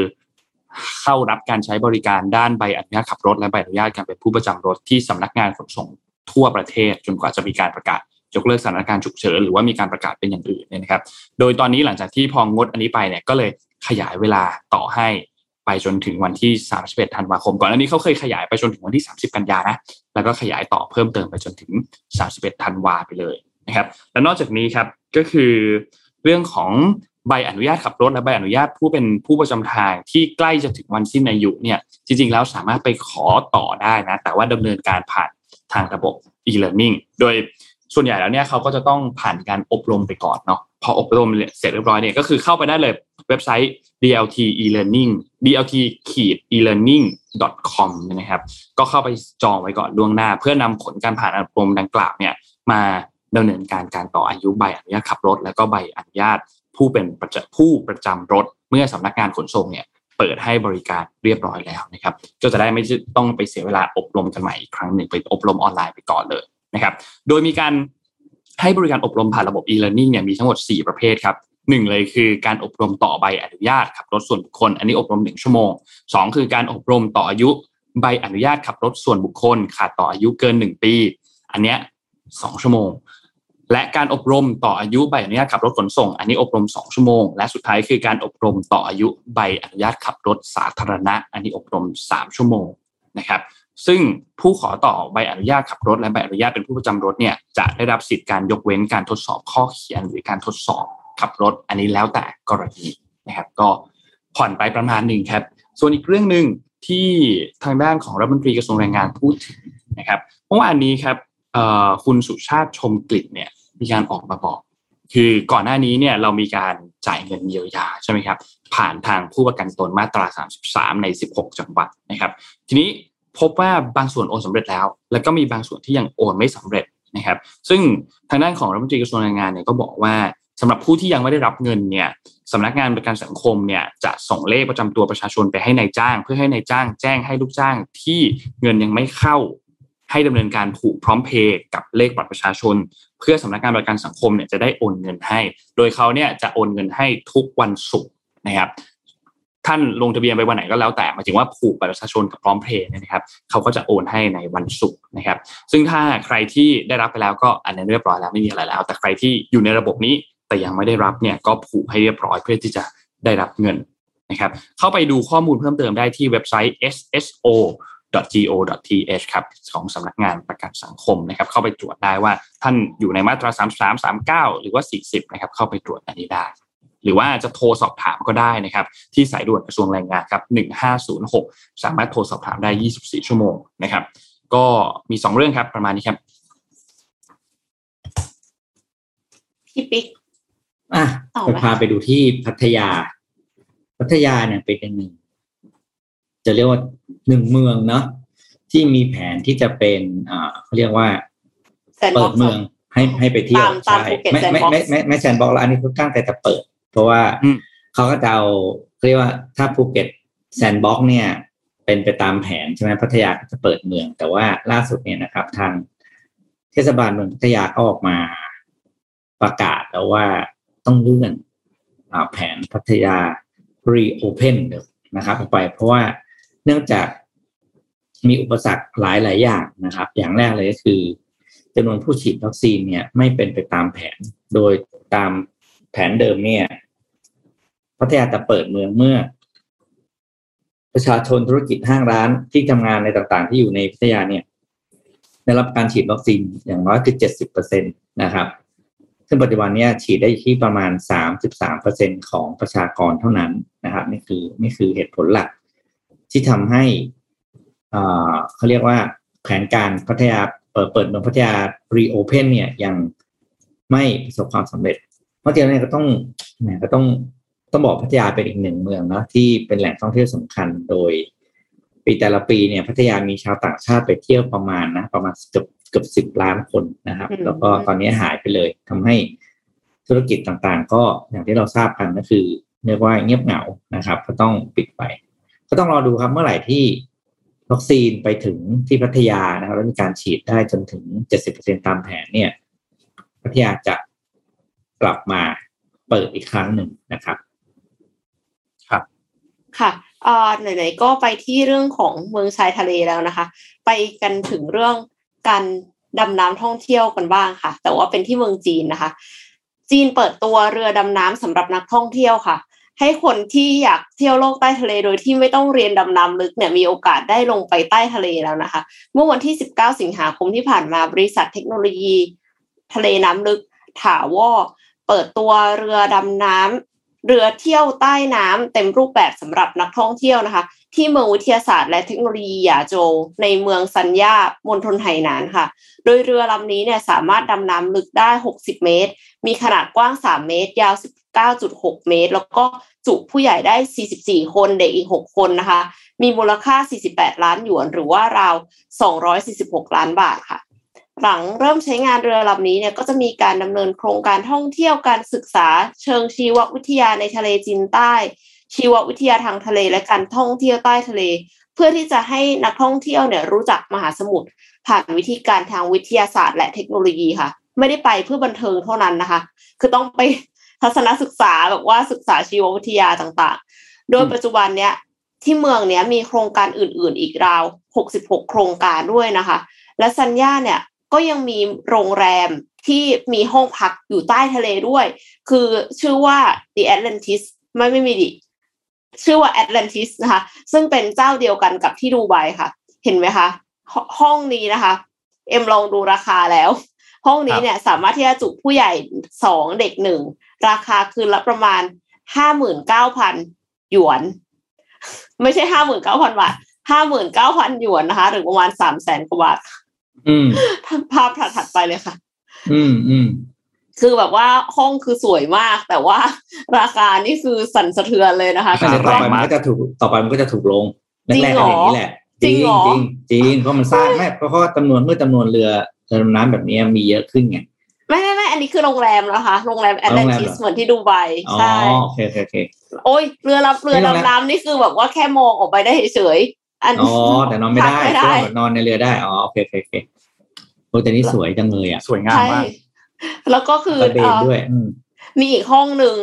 เข้ารับการใช้บริการด้านใบอนุญาตขับรถ และใบอนุญาตการเป็นผู้ประจำรถที่สำนักงานขนส่ง ทั่วประเทศจนกว่าจะมีการประกาศยกเลิกสถานการณ์ฉุกเฉินหรือว่ามีการประกาศเป็นอย่างอื่นเนี่ยนะครับ โดยตอนนี้หลังจากที่พองดอันนี้ไปเนี่ยก็เลยขยายเวลาต่อให้ไปจนถึงวันที่ 31 ธันวาคม ก่อนอันนี้เขาเคยขยายไปจนถึงวันที่ 30 กันยานะ แล้วก็ขยายต่อเพิ่มเติมไปจนถึง 31 ธันวาไปเลยนะครับ และนอกจากนี้ครับก็คือเรื่องของใบอนุญาตขับรถและใบอนุญาตผู้เป็นผู้ประจำทางที่ใกล้จะถึงวันสิ้นอายุเนี่ยจริงๆแล้วสามารถไปขอต่อได้นะ แต่ว่าดำเนินการผ่าน ทางระบบ e-learning โดยส่วนใหญ่แล้วเนี่ยเขาก็จะต้องผ่านการอบรมไปก่อนเนาะพออบรมเสร็จเรียบร้อยเนี่ยก็คือเข้าไปได้เลยเว็บไซต์ dlt e-learning dlt e-learning com นะครับ ก็เข้าไปจองไว้ก่อนล่วงหน้า เพื่อนำผลการผ่านอบรมดังกล่าวเนี่ย มาดำเนินการการต่ออายุใบอนุญาตขับรถ แล้วก็ใบอนุญาตผู้เป็นผู้ประจำรถ เมื่อสำนักงานขนส่งเนี่ย เปิดให้บริการเรียบร้อยแล้วนะครับก็จะได้ไม่ต้องไปเสียเวลาอบรมกันใหม่อีกครั้งหนึ่งไปอบรมออนไลน์ไปก่อนเลยนะครับ โดยมีการให้บริการอบรมผ่านระบบ e-learning เนี่ยมีทั้งหมด 4 ประเภทครับหนึ่งเลยคือการอบรมต่อใบอนุญาตขับรถส่วนบุคคล อันนี้อบรมหนึ่งชั่วโมงสองคือการอบรมต่ออายุใบอนุญาตขับรถส่วนบุคคลขาดต่ออายุเกินหนึ่งปี อันเนี้ยสองชั่วโมง และการอบรมต่ออายุใบอนุญาตขับรถขนส่ง อันนี้อบรม 2 ชั่วโมง และสุดท้ายคือการอบรมต่ออายุใบอนุญาตขับรถสาธารณะ อันนี้อบรม 3 ชั่วโมงนะครับ ซึ่งผู้ขอต่อใบอนุญาตขับรถ และใบอนุญาตเป็นผู้ประจำรถเนี่ยจะได้รับสิทธิ์การยกเว้นการทดสอบข้อเขียน หรือการทดสอบขับรถ อันนี้แล้วแต่กรณีนะครับก็ผ่อนไปประมาณหนึ่งครับ ส่วนอีกเรื่องหนึ่งที่ทางด้านของรัฐมนตรีกระทรวงแรงงานพูดถึงนะครับเมื่อวานนี้ครับคุณสุชาติชมกลิ่นเนี่ย มีการออกมาบอก คือก่อนหน้านี้เนี่ยเรามีการจ่ายเงินเยียวยาใช่ไหมครับผ่านทางผู้ประกันตนมาตรา 33 ใน 16 จังหวัดนะครับ ทีนี้พบว่าบางส่วนโอนสำเร็จแล้ว แล้วก็มีบางส่วนที่ยังโอนไม่สำเร็จนะครับ ซึ่งทางด้านของรัฐมนตรีกระทรวงแรงงานเนี่ยก็บอกว่าสำหรับผู้ที่ยังไม่ได้รับเงินเนี่ยสำนักงานประกันสังคมเนี่ยจะส่งเลขประจำตัวประชาชนไปให้ในายจ้าง เพื่อให้ในายจ้างแจ้งให้ลูกจ้างที่เงินยังไม่เข้า ให้ดำเนินการผูกพร้อมเพย์กับเลขบัตรประชาชน เพื่อสำนักงานประกันสังคมเนี่ยจะได้โอนเงินให้ โดยเขาเนี่ยจะโอนเงินให้ทุกวันศุกร์นะครับท่านลงทะเบียนไปวันไหนก็แล้วแต่หมายถึงว่าผูกบัตรประชาชนกับพร้อมเพย์นะครับเขาก็จะโอนให้ในวันศุกร์นะครับ ซึ่งถ้าใครที่ได้รับไปแล้วก็อันนี้เรียบร้อยแล้วไม่มีอะไรแล้ว แต่ใครที่อยู่ในระบบนี้แต่ยังไม่ได้รับเนี่ยก็ผูกให้เรียบร้อยเพื่อที่จะได้รับเงินนะครับ เข้าไปดูข้อมูลเพิ่มเติมได้ที่เว็บไซต์ sso go.th ครับของสำนักงานประกันสังคมนะครับเข้าไปตรวจได้ว่าท่านอยู่ในมาตรา 33 39 หรือว่า 40 นะครับเข้าไปตรวจอันนี้ได้ หรือว่าจะโทรสอบถามก็ได้นะครับที่สายด่วนกระทรวงแรงงานครับ 1506 สามารถโทรสอบถามได้ 24 ชั่วโมงนะครับ ก็มี 2 เรื่องครับประมาณนี้ครับพี่ปิ๊กอะต่อไหมจะพาไปดูที่พัทยา พัทยาเนี่ยเป็นหนึ่ง จะเรียกว่าหนึ่งเมืองเนาะที่มีแผนที่จะเป็นอ่าเขาเรียกว่าแซนบ็เปิอกดซ์เมืองให้ให้ไปเที่ยวตามตามใช่ภูเก็ตไม่ไม่ Sandbox ไม่ไม่ไม่แซนบอกแล้วอันนี้เขาตั้งใจจะเปิด เพราะว่าอืมเขาก็จะเอาเรียกว่าถ้าภูเก็ตแซนด์บ็อกเนี่ย เป็นไปตามแผนใช่ไหมพัทยาจะเปิดเมือง แต่ว่าล่าสุดเนี่ยนะครับ ทางเทศบาลเมืองพัทยาก็ออกมาประกาศแล้วว่าต้องเลื่อนแผนพัทยา reopen นะครับออกไปเพราะว่า เนื่องจากมีอุปสรรคหลายหลายอย่างนะครับ อย่างแรกเลยก็คือจำนวนผู้ฉีดวัคซีนเนี่ยไม่เป็นไปตามแผน โดยตามแผนเดิมเนี่ยพัทยาจะเปิดเมืองเมื่อ ประชาชนธุรกิจห้างร้านที่ทำงานในต่างๆ ที่อยู่ในพัทยาเนี่ยได้รับการฉีดวัคซีนอย่างน้อยคือเจ็ดสิบเปอร์เซ็นตนะครับ ซึ่งปัจจุบันนี้ฉีดได้ที่ประมาณสามสิบสามเปอร์เซ็นของประชากรเท่านั้นนะครับ นี่คือนี่คือเหตุผลหลัก ที่ทำให้เขาเรียกว่าแผนการพัทยาเปิดเปิดเมืองพัทยา reopen เนี่ยยังไม่ประสบความสำเร็จ เพราะฉะนั้นก็ต้องแหมก็ต้องต้องบอกพัทยาเป็นอีกหนึ่งเมืองนะที่เป็นแหล่งท่องเที่ยวสำคัญโดยปีแต่ละปีเนี่ยพัทยามีชาวต่างชาติไปเที่ยวประมาณนะประมาณเกือบเกือบสิบล้านคนนะครับ แล้วก็ตอนนี้หายไปเลยทำให้ธุรกิจต่างๆ ก็อย่างที่เราทราบกันก็คือเรียกว่าเงียบเหงานะครับ ก็ต้องปิดไป ก็ต้องรอดูครับเมื่อไหร่ที่วัคซีนไปถึงที่พัทยานะครับแล้วมีการฉีดได้จนถึงเจ็ดสิบเปอร์เซ็นตามแผนเนี่ย พัทยาจะกลับมาเปิดอีกครั้งหนึ่งนะครับ ครับ ค่ะอ่าไหนๆก็ไปที่เรื่องของเมืองชายทะเลแล้วนะคะ ไปกันถึงเรื่องการดำน้ำท่องเที่ยวกันบ้างค่ะ แต่ว่าเป็นที่เมืองจีนนะคะ จีนเปิดตัวเรือดำน้ำสำหรับนักท่องเที่ยวค่ะ ให้คนที่อยากเที่ยวโลกใต้ทะเลโดยที่ไม่ต้องเรียนดำน้ำลึกเนี่ยมีโอกาสได้ลงไปใต้ทะเลแล้วนะคะ เมื่อวันที่ 19 สิงหาคมที่ผ่านมาบริษัทเทคโนโลยี ทะเลน้ำลึกถาวอเปิดตัวเรือดำน้ำเรือเที่ยวใต้น้ำเต็มรูปแบบสำหรับนักท่องเที่ยวนะคะ ที่เมืองวิทยาศาสตร์และเทคโนโลยีหยาโจวในเมืองซันยามณฑลไหหนานค่ะ โดยเรือลำนี้เนี่ยสามารถดำน้ำลึกได้ 60 เมตร มีขนาดกว้าง 3 เมตร ยาว 9.6 เมตร แล้วก็จุผู้ใหญ่ได้ 44 คนเด็กอีก 6 คนนะคะ มีมูลค่า 48 ล้านหยวน หรือว่าราว 246 ล้านบาทค่ะ หลังเริ่มใช้งานเรือลำนี้เนี่ยก็จะมีการดำเนินโครงการท่องเที่ยวการศึกษาเชิงชีววิทยาในทะเลจีนใต้ ชีววิทยาทางทะเลและการท่องเที่ยวใต้ทะเล เพื่อที่จะให้นักท่องเที่ยวเนี่ยรู้จักมหาสมุทรผ่านวิธีการทางวิทยาศาสตร์และเทคโนโลยีค่ะ ไม่ได้ไปเพื่อบันเทิงเท่านั้นนะคะ คือต้องไป ทัศนศึกษาแบบว่าศึกษาชีววิทยาต่างๆ โดยปัจจุบันเนี้ยที่เมืองเนี้ยมีโครงการอื่น ๆ อีกราว 66 โครงการด้วยนะคะ และซันย่าเนี่ยก็ยังมีโรงแรมที่มีห้องพักอยู่ใต้ทะเลด้วย คือชื่อว่า The Atlantis ไม่ไม่มีดิ ชื่อว่า Atlantis นะคะ ซึ่งเป็นเจ้าเดียวกันกับที่ดูไบค่ะ เห็นไหมคะ ห้องนี้นะคะ เอ็มลองดูราคาแล้ว ห้องนี้เนี่ยสามารถที่จะจุผู้ใหญ่สองเด็กหนึ่งราคาคืนละประมาณห้าหมื่นเก้าพันหยวน ไม่ใช่ห้าหมื่นเก้าพันบาทห้าหมื่นเก้าพันหยวนนะคะ หรือประมาณสามแสนกว่าบาทอืมภาพถัดๆไปเลยค่ะ อืมอืมคือแบบว่าห้องคือสวยมาก แต่ว่าราคานี่คือสั่นสะเทือนเลยนะคะต่อไปมันก็จะถูกต่อไปมันก็จะถูกลงแรกๆอย่างนี้แหละจริงจริงจริงเพราะมันสร้างแม่เพราะจำนวนเมื่อจำนวนเรือ เรือน้ำแบบนี้มีเยอะขึ้นไงไม่ไม่ไม่อันนี้คือโรงแรมนะคะโรงแรมแอตแลนติสเหมือนที่ดูไบใช่โอเคโอเคโอ้ยเรือรับเรือดำน้ำนี่คือแบบว่าแค่มองออกไปได้เฉยอันอ๋อแต่นอนไม่ได้นอนในเรือได้อ๋อโอเคโอเคโอ้แต่นี่สวยจังเลยอะสวยงามมากแล้วก็คือเบนด้วยมีอีกห้องหนึ่ง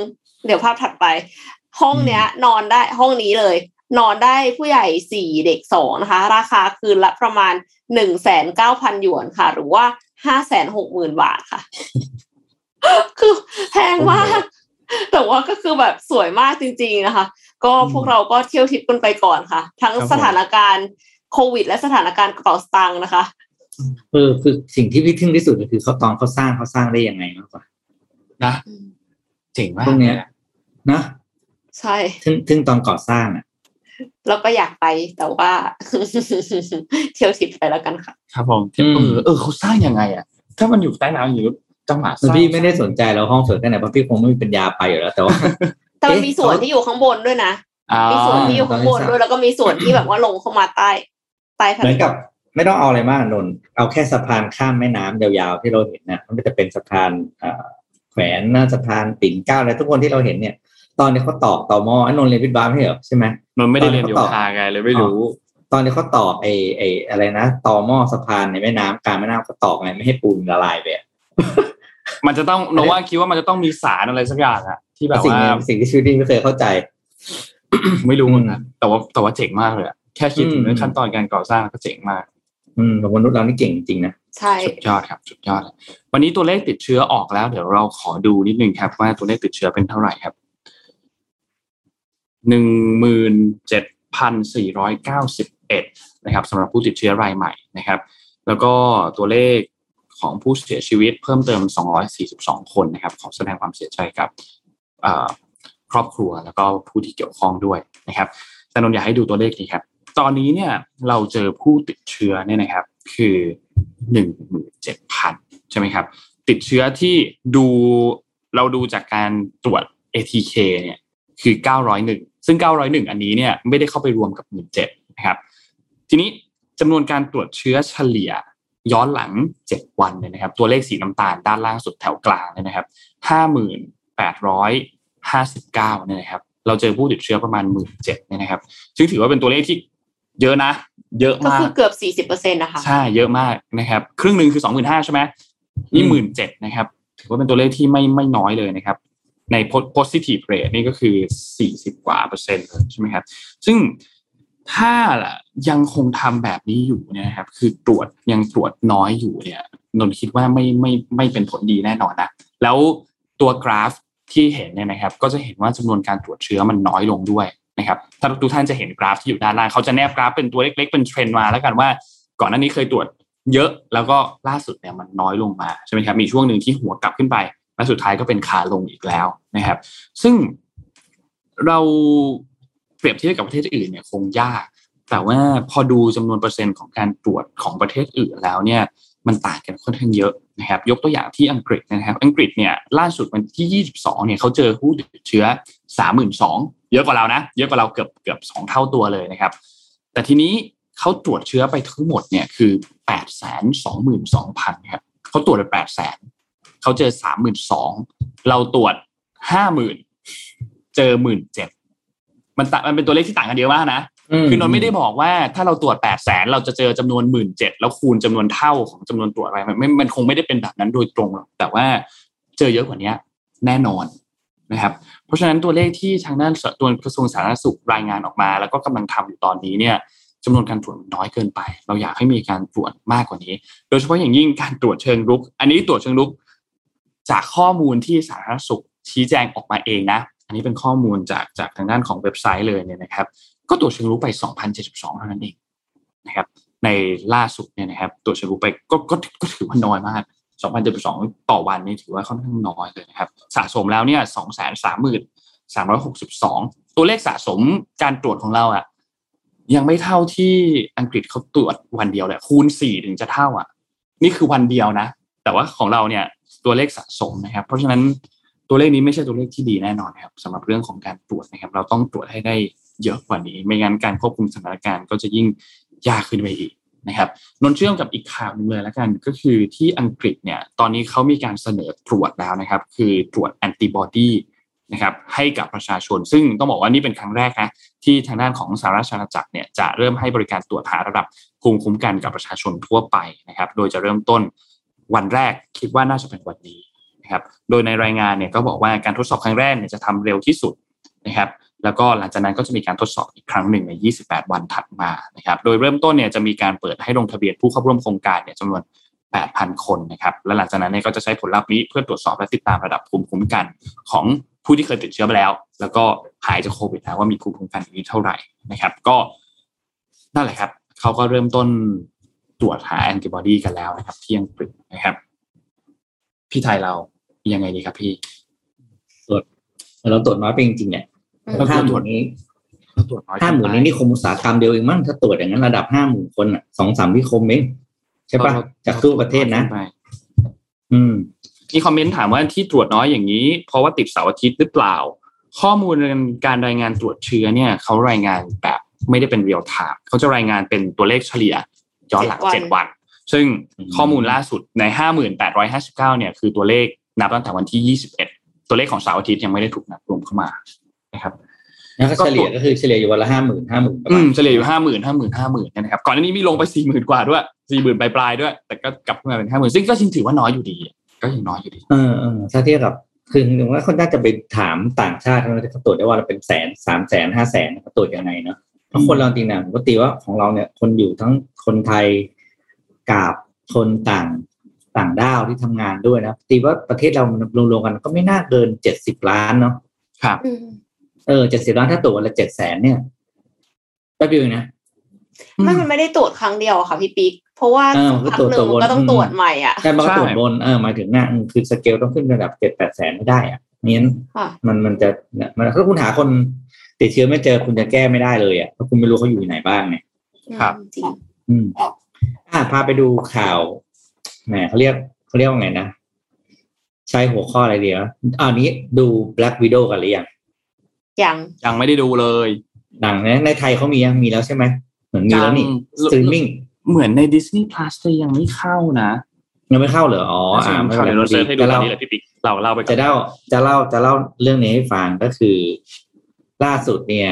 เดี๋ยวภาพถัดไป ห้องเนี้ย นอนได้ห้องนี้เลย นอนได้ผู้ใหญ่สี่เด็กสองนะคะ ราคาคืนละประมาณหนึ่งแสนเก้าพันหยวนค่ะ หรือว่าห้าแสนหกหมื่นบาทค่ะ คือแพงมาก แต่ว่าก็คือแบบสวยมากจริง ๆนะคะ ก็พวกเราก็เที่ยวทิพย์กันไปก่อนค่ะ ทั้งสถานการณ์โควิด และสถานการณ์กระเป๋าสตางค์นะคะเออคือสิ่งที่พี่ทึ่งที่สุดก็คือเขาตอนเขาสร้างเขาสร้างได้ยังไงมากกว่า นะเจ๋งมากตรงเนี้ยนะใช่ทึ่งทึ่งตอนก่อสร้างอะ เราก็อยากไปแต่ว่า เที่ยวทิพย์ไปแล้วกันค่ะ ครับผมเออเออเขาสร้างยังไงอะ ถ้ามันอยู่ใต้น้ำอยู่จังหวะพี่ไม่ได้สนใจเราห้องสวยแค่ไหนเพราะพี่คงไม่มีปัญญาไปอยู่แล้ว แต่ว่าแต่มันมีส่วนที่อยู่ข้างบนด้วยนะมีส่วนที่อยู่ข้างบนด้วยแล้วก็มีส่วนที่แบบว่าลงเข้ามาใต้ใต้เหมือนกับไม่ต้องเอาอะไรมากนนเอาแค่สะพานข้ามแม่น้ำยาวๆที่เราเห็นนะมันจะเป็นสะพานแขวนหน้าสะพานปิ่นเก้าอะไรทุกคนที่เราเห็นเนี่ย ตอนนี้เขาตอกต่อหม้อไอ้นนท์เรียนวิทย์บาสไม่ใช่เหรอใช่ไหม นนท์ไม่ได้เรียนตอนโยเขาตอบธาไงเลยไม่รู้ ตอนนี้เขาตอกไอ้ไอ้อะไรนะต่อหม้อสะพานในแม่น้ำกลางแม่น้ำเขาตอกไงไม่ให้ปูนละลายไปอะมันจะต้องโนว่าคิดว่ามันจะต้องมีสารอะไรสักอย่างอะที่แบบสิ่งว่านี้สิ่งที่ชีวิตนี้ไม่เคยเข้าใจ ไม่รู้เหมือนกันแต่ว่าแต่ว่าเจ๋งมากเลยอะแค่คิดถึงอืมเรื่องขั้นตอนการก่อสร้างก็เจ๋งมาก อืมมนุษย์เรานี่เก่งจริงๆนะใช่สุดยอดครับสุดยอดเลยวันนี้ตัวเลขติดเชื้อออกแล้ว เดี๋ยวเราขอดูนิดนึงครับ ว่าตัวเลขติดเชื้อเป็นเท่าไหร่ครับ หนึ่งหมื่นเจ็ดพันสี่ร้อยเก้าสิบเอ็ดนะครับสำหรับผู้ติดเชื้อรายใหม่นะครับ แล้วก็ตัวเลขของผู้เสียชีวิตเพิ่มเติม 242 คนนะครับ ขอแสดงความเสียใจกับครอบครัวแล้วก็ผู้ที่เกี่ยวข้องด้วยนะครับ แต่นนอยากให้ดูตัวเลขนี้ครับ ตอนนี้เนี่ยเราเจอผู้ติดเชื้อเนี่ยนะครับ คือหนึ่งหมื่นเจ็ดพันใช่ไหมครับ ติดเชื้อที่ดูเราดูจากการตรวจ ATK เนี่ยคือ 901 ซึ่ง 901 อันนี้เนี่ยไม่ได้เข้าไปรวมกับ17นะครับ ทีนี้จำนวนการตรวจเชื้อเฉลี่ยย้อนหลัง 7 วันเนี่ยนะครับ ตัวเลขสีน้ำตาลด้านล่างสุดแถวกลางเนี่ยนะครับ 5,859เนี่ยนะครับ เราเจอผู้ติดเชื้อประมาณ 17,000เนี่ยนะครับ ซึ่งถือว่าเป็นตัวเลขที่เยอะนะ เยอะก็มากคือเกือบสี่สิบเปอร์เซ็นต์นะคะ ใช่ เยอะมากนะครับ ครึ่งหนึ่งคือสองหมื่นห้าใช่ไหมนี่อืหมมื่นเจ็ดนะครับ ถือว่าเป็นตัวเลขที่ไม่ไม่น้อยเลยนะครับ ใน positive rate นี่ก็คือสี่สิบกว่าเปอร์เซ็นต์ใช่ไหมครับ ซึ่งถ้ายังคงทำแบบนี้อยู่เนี่ยนะครับ คือตรวจยังตรวจน้อยอยู่เนี่ยนนท์คิดว่าไม่ไม่ไม่เป็นผลดีแน่นอนนะ แล้วตัวกราฟที่เห็นเนี่ยนะครับ ก็จะเห็นว่าจำนวนการตรวจเชื้อมันน้อยลงด้วยนะครับ ถ้าทุกท่านจะเห็นกราฟที่อยู่ด้านล่างเขาจะแนบกราฟเป็นตัวเล็ก ๆ เป็นเทรนด์มาแล้วกันว่าก่อนหน้านี้เคยตรวจเยอะแล้วก็ล่าสุดเนี่ยมันน้อยลงมาใช่ไหมครับมีช่วงหนึ่งที่หัวกลับขึ้นไป และสุดท้ายก็เป็นขาลงอีกแล้วนะครับ ซึ่งเราเปรียบเทียบกับประเทศอื่นเนี่ยคงยาก แต่ว่าพอดูจำนวนเปอร์เซ็นต์ของการตรวจของประเทศอื่นแล้วเนี่ยมันต่างกันค่อนข้างเยอะนะครับ ยกตัวอย่างที่อังกฤษนะครับ อังกฤษเนี่ยล่าสุดวันที่ 22 เนี่ยเขาเจอผู้ติดเชื้อ 32,000 เยอะกว่าเรานะ เยอะกว่าเราเกือบเกือบสองเท่าตัวเลยนะครับ แต่ทีนี้เขาตรวจเชื้อไปทั้งหมดเนี่ยคือ 822,000 ครับเขาตรวจไป800,000 เขาเจอ32,000เราตรวจ50,000เจอ17,000มันต่างมันเป็นตัวเลขที่ต่างกันเยอะมากนะคือนนท์ไม่ได้บอกว่าถ้าเราตรวจแปดแสนเราจะเจอจำนวนหมื่นเจ็ดแล้วคูณจำนวนเท่าของจำนวนตรวจอะไรมันไม่มันคงไม่ได้เป็นแบบนั้นโดยตรงหรอกแต่ว่าเจอเยอะกว่านี้แน่นอนนะครับ เพราะฉะนั้นตัวเลขที่ทางด้านสตัวกระทรวงสาธารณสุขรายงานออกมา แล้วก็กำลังทำอยู่ตอนนี้เนี่ยจำนวนการตรวจมันน้อยเกินไป เราอยากให้มีการตรวจมากกว่านี้ โดยเฉพาะอย่างยิ่งการตรวจเชิงรุก อันนี้ตรวจเชิงรุก จากข้อมูลที่สาธารณสุขชี้แจงออกมาเองนะ อันนี้เป็นข้อมูลจากจากทางด้านของเว็บไซต์เลยเนี่ยนะครับ ก็ตรวจเชิงรุกไป 2,072เท่านั้นเองนะครับ ในล่าสุดเนี่ยนะครับตรวจเชิงรุกไปก็ก็ก็ถือว่าน้อยมาก 2,072 ต่อวันนี่ถือว่าค่อนข้างน้อยเลยนะครับ สะสมแล้วเนี่ย230,362 ตัวเลขสะสมการตรวจของเราอะยังไม่เท่าที่อังกฤษเขาตรวจวันเดียวเลยคูณ4ถึงจะเท่าอะ นี่คือวันเดียวนะ แต่ว่าของเราเนี่ย ตัวเลขสะสมนะครับ เพราะฉะนั้นตัวเลขนี้ไม่ใช่ตัวเลขที่ดีแน่นอนครับสำหรับเรื่องของการตรวจนะครับ เราต้องตรวจให้ได้เยอะกว่านี้ ไม่งั้นการควบคุมสถานการณ์ก็จะยิ่งยากขึ้นไปอีกนะครับนนเชื่อมกับอีกข่าวหนึ่งเลยแล้วกันก็คือที่อังกฤษเนี่ยตอนนี้เขามีการเสนอตรวจแล้วนะครับ คือตรวจแอนติบอดีนะครับให้กับประชาชน ซึ่งต้องบอกว่านี่เป็นครั้งแรกนะที่ทางด้านของสหราชอาณาจักรเนี่ยจะเริ่มให้บริการตรวจหาระดับภูมิคุ้มกันกับประชาชนทั่วไปนะครับ โดยจะเริ่มต้น วันแรกคิดว่าน่าจะเป็นวันนี้นะครับ โดยในรายงานเนี่ยก็บอกว่าการทดสอบครั้งแรกเนี่ยจะทำเร็วที่สุดนะครับ แล้วก็หลังจากนั้นก็จะมีการทดสอบอีกครั้งหนึ่งใน 28 วันถัดมานะครับ โดยเริ่มต้นเนี่ยจะมีการเปิดให้ลงทะเบียนผู้เข้าร่วมโครงการเนี่ยจำนวน 8,000 คนนะครับ และหลังจากนั้นเนี่ยก็จะใช้ผลลัพธ์นี้เพื่อตรวจสอบและติดตามระดับภูมิคุ้มกันของผู้ที่เคยติดเชื้อไปแล้ว แล้วก็หายจากโควิดแล้วว่ามีภูมิคุ้มกันอยู่เท่าไหร่นะครับ ก็นั่นแหละครับเขาก็เริ่มต้น ตรวจหาแอนติบอดีกันแล้วนะครับ ที่อังกฤษนะครับ พี่ไทยเรายังไงดีครับพี่เราตรวจน้อยไปจริงๆเนี่ยอืมห้าหมื่นนี้ตรวจน้อยห้าหมื่นนี้นี่คมอุตสาหกรรมเดียวเองมั้งถ้าตรวจอย่างนั้นระดับห้าหมื่นคนอะสองสามวิคมเองใช่ปะจากทั่วประเทศนะอืมมีคอมเมนต์ถามว่าที่ตรวจน้อยอย่างนี้ เพราะว่าติดเสาร์อาทิตย์หรือเปล่า ข้อมูลการรายงานตรวจเชื้อเนี่ยเขารายงานแบบไม่ได้เป็นเรียลไทม์เขาจะรายงานเป็นตัวเลขเฉลี่ย ย้อนหลังเจ็เจ็ดดวัวันนซึ่งอืมข้อมูลล่าสุดในห้าหมื่นแปดร้อยห้าสิบเก้าเนี่ยคือตัวเลขนับตั้งแต่วันที่ยี่สิบเอ็ดตัวเลขของเสาร์อาทิตย์ยังไม่ได้ถูกนับรวมเข้ามานะครับแล้วก็เฉลี่ยก็คือเฉลี่ยอยู่วันละห้าหมื่นห้าหมื่นประอืมาณมเฉลี่ยอยู่ห้าหมื่นห้าหมื่นห้าหมื่นนะครับก่อนหน้านี้มีลงไปสี่หมื่นกว่าด้วยสี่หมื่นปลายๆด้วย แต่ก็กลับขึ้นมาเป็นห้าหมื่นซึ่งก็จริงถือว่าน้อยอยู่ดี ก็ยังน้อยอยู่ดี เออเออถ้าเทียบกับคือถึงว่าคนน่าจะไปถามต่างชาติเขาจะตรวจได้ว่าเราเป็นแสนสามแสนห้าแสนเขาตรวจยังไงเนาะเพราะคนเราจริงๆปกติว่าของเราเนี่ยคนอยู่ทั้ง คนไทยกับคนต่างต่างด้าวที่ทำงานด้วยนะปกติว่าประเทศเรารวมๆกันก็ไม่น่าเกินเจ็ดสิบล้านเนาะครับอืมเออเจ็ดสิบล้านถ้าตรวจวันละเจ็ดแสนเนี่ยแป๊บเดียวเองนะไม่มันไม่ได้ตรวจครั้งเดียวอะค่ะพี่ปิ๊กเพราะว่าเออสักมันก็พักตรวจหนึ่งตัวมันก็ต้องวนตรวจใหม่อะแต่มันก็ใช่ตรวจบนเออหมายถึงนะอืมคือสเกลต้องขึ้นระดับเจ็ดแปดแสนไม่ได้อะงั้นค่ะมันมันจะมันถ้าคุณหาคนติดเชื้อไม่เจอคุณจะแก้ไม่ได้เลยอะเพราะคุณไม่รู้เขาอยู่ไหนบ้างไงครับจริง อืมอ่าพาไปดูข่าวแหมเขาเรียกเขาเรียกว่าไงนะใช้หัวข้ออะไรเดียวอันนี้ดู Black Widow กันหรือยังยังยังไม่ได้ดูเลยหนังนะในไทยเขามียังมีแล้วใช่ไหมเหมือนมีแล้วนี่ยังสตรีมมิ่งเหมือนใน Disney Plus จะยังไม่เข้านะยังไม่เข้าเหรออ๋ออ่าไม่ข่าวเป็เดี๋ยวเรา search ให้ดูจะตอนเล่านี้เลยพี่ปิ๊กเราเล่าไปก่อนจะเล่าจะเล่าจะเล่าเรื่องนี้ให้ฟังก็คือ ล่าสุดเนี่ย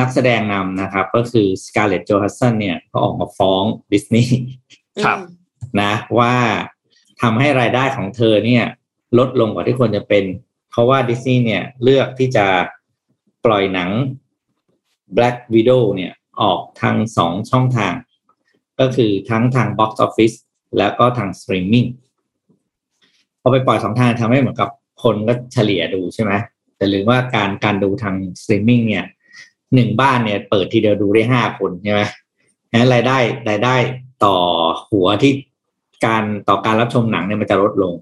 นักแสดงนำนะครับ ก็คือสการ์เล็ตต์ โจแฮนส์สันเนี่ยก็ออกมาฟ้องดิสนีย์ครับอืมนะว่าทำให้รายได้ของเธอเนี่ย ลดลงกว่าที่ควรจะเป็น เพราะว่าดิสนีย์เนี่ยเลือกที่จะปล่อยหนัง Black Widow เนี่ยออกทางสองช่องทาง ก็คือทั้งทาง Box Office แล้วก็ทางสตรีมมิ่งพอไปปล่อยสองทางทำให้เหมือนกับคนก็เฉลี่ยดูใช่ไหมแต่ลืมว่าการการดูทางสตรีมมิ่งเนี่ย หนึ่งบ้านเนี่ยเปิดทีเดียวดูได้ห้าคนใช่ไหมงั้นรายได้รายได้ต่อหัวที่การต่อการรับชมหนังเนี่ยมันจะลดลง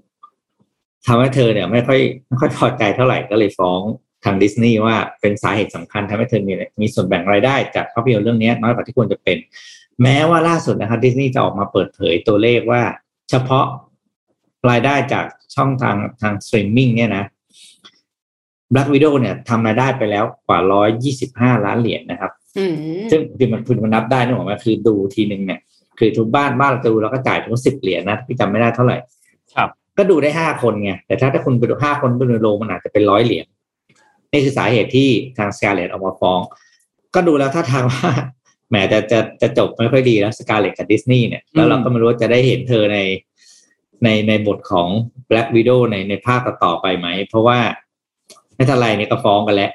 ทำให้เธอเนี่ยไม่ค่อยไม่ค่อยพอใจเท่าไหร่ก็เลยฟ้องทางดิสนีย์ว่าเป็นสาเหตุสำคัญทำให้เธอมีมีส่วนแบ่งรายได้จากภาพยนตร์เรื่องนี้น้อยกว่าที่ควรจะเป็น แม้ว่าล่าสุดนะครับดิสนีย์จะออกมาเปิดเผยตัวเลขว่า เฉพาะรายได้จากช่องทางทางสตรีมมิ่งเนี่ยนะ Black Widow เนี่ยทำรายได้ไปแล้วกว่า 125 ล้านเหรียญนะครับอืมซึ่งคือมันคือมันนับได้นึกออกไหมคือดูทีหนึ่งเนี่ย คือทุกบ้านบ้านเราจะดูแล้วก็จ่ายถึงสิบเหรียญนะพี่จำไม่ได้เท่าไหร่ ครับ ก็ดูได้ห้าคนไงแต่ถ้าถ้าคุณไปดูห้าคนไปดูโรงมันอาจจะเป็นร้อยเหรียญนี่คือสาเหตุที่ทางสการ์เล็ตต์ออกมาฟ้อง ก็ดูแล้วถ้าทางว่าแหมจะจะจะจบไม่ค่อยดีแล้วสการ์เล็ตต์กับดิสนีย์เนี่ยแล้วเราก็ไม่รู้ว่าจะได้เห็นเธอในในในบทของ Black Widow ในในภาคต่อๆไปไหม เพราะว่า ไม่ทันไรเนี่ยก็ฟ้องกันแล้ว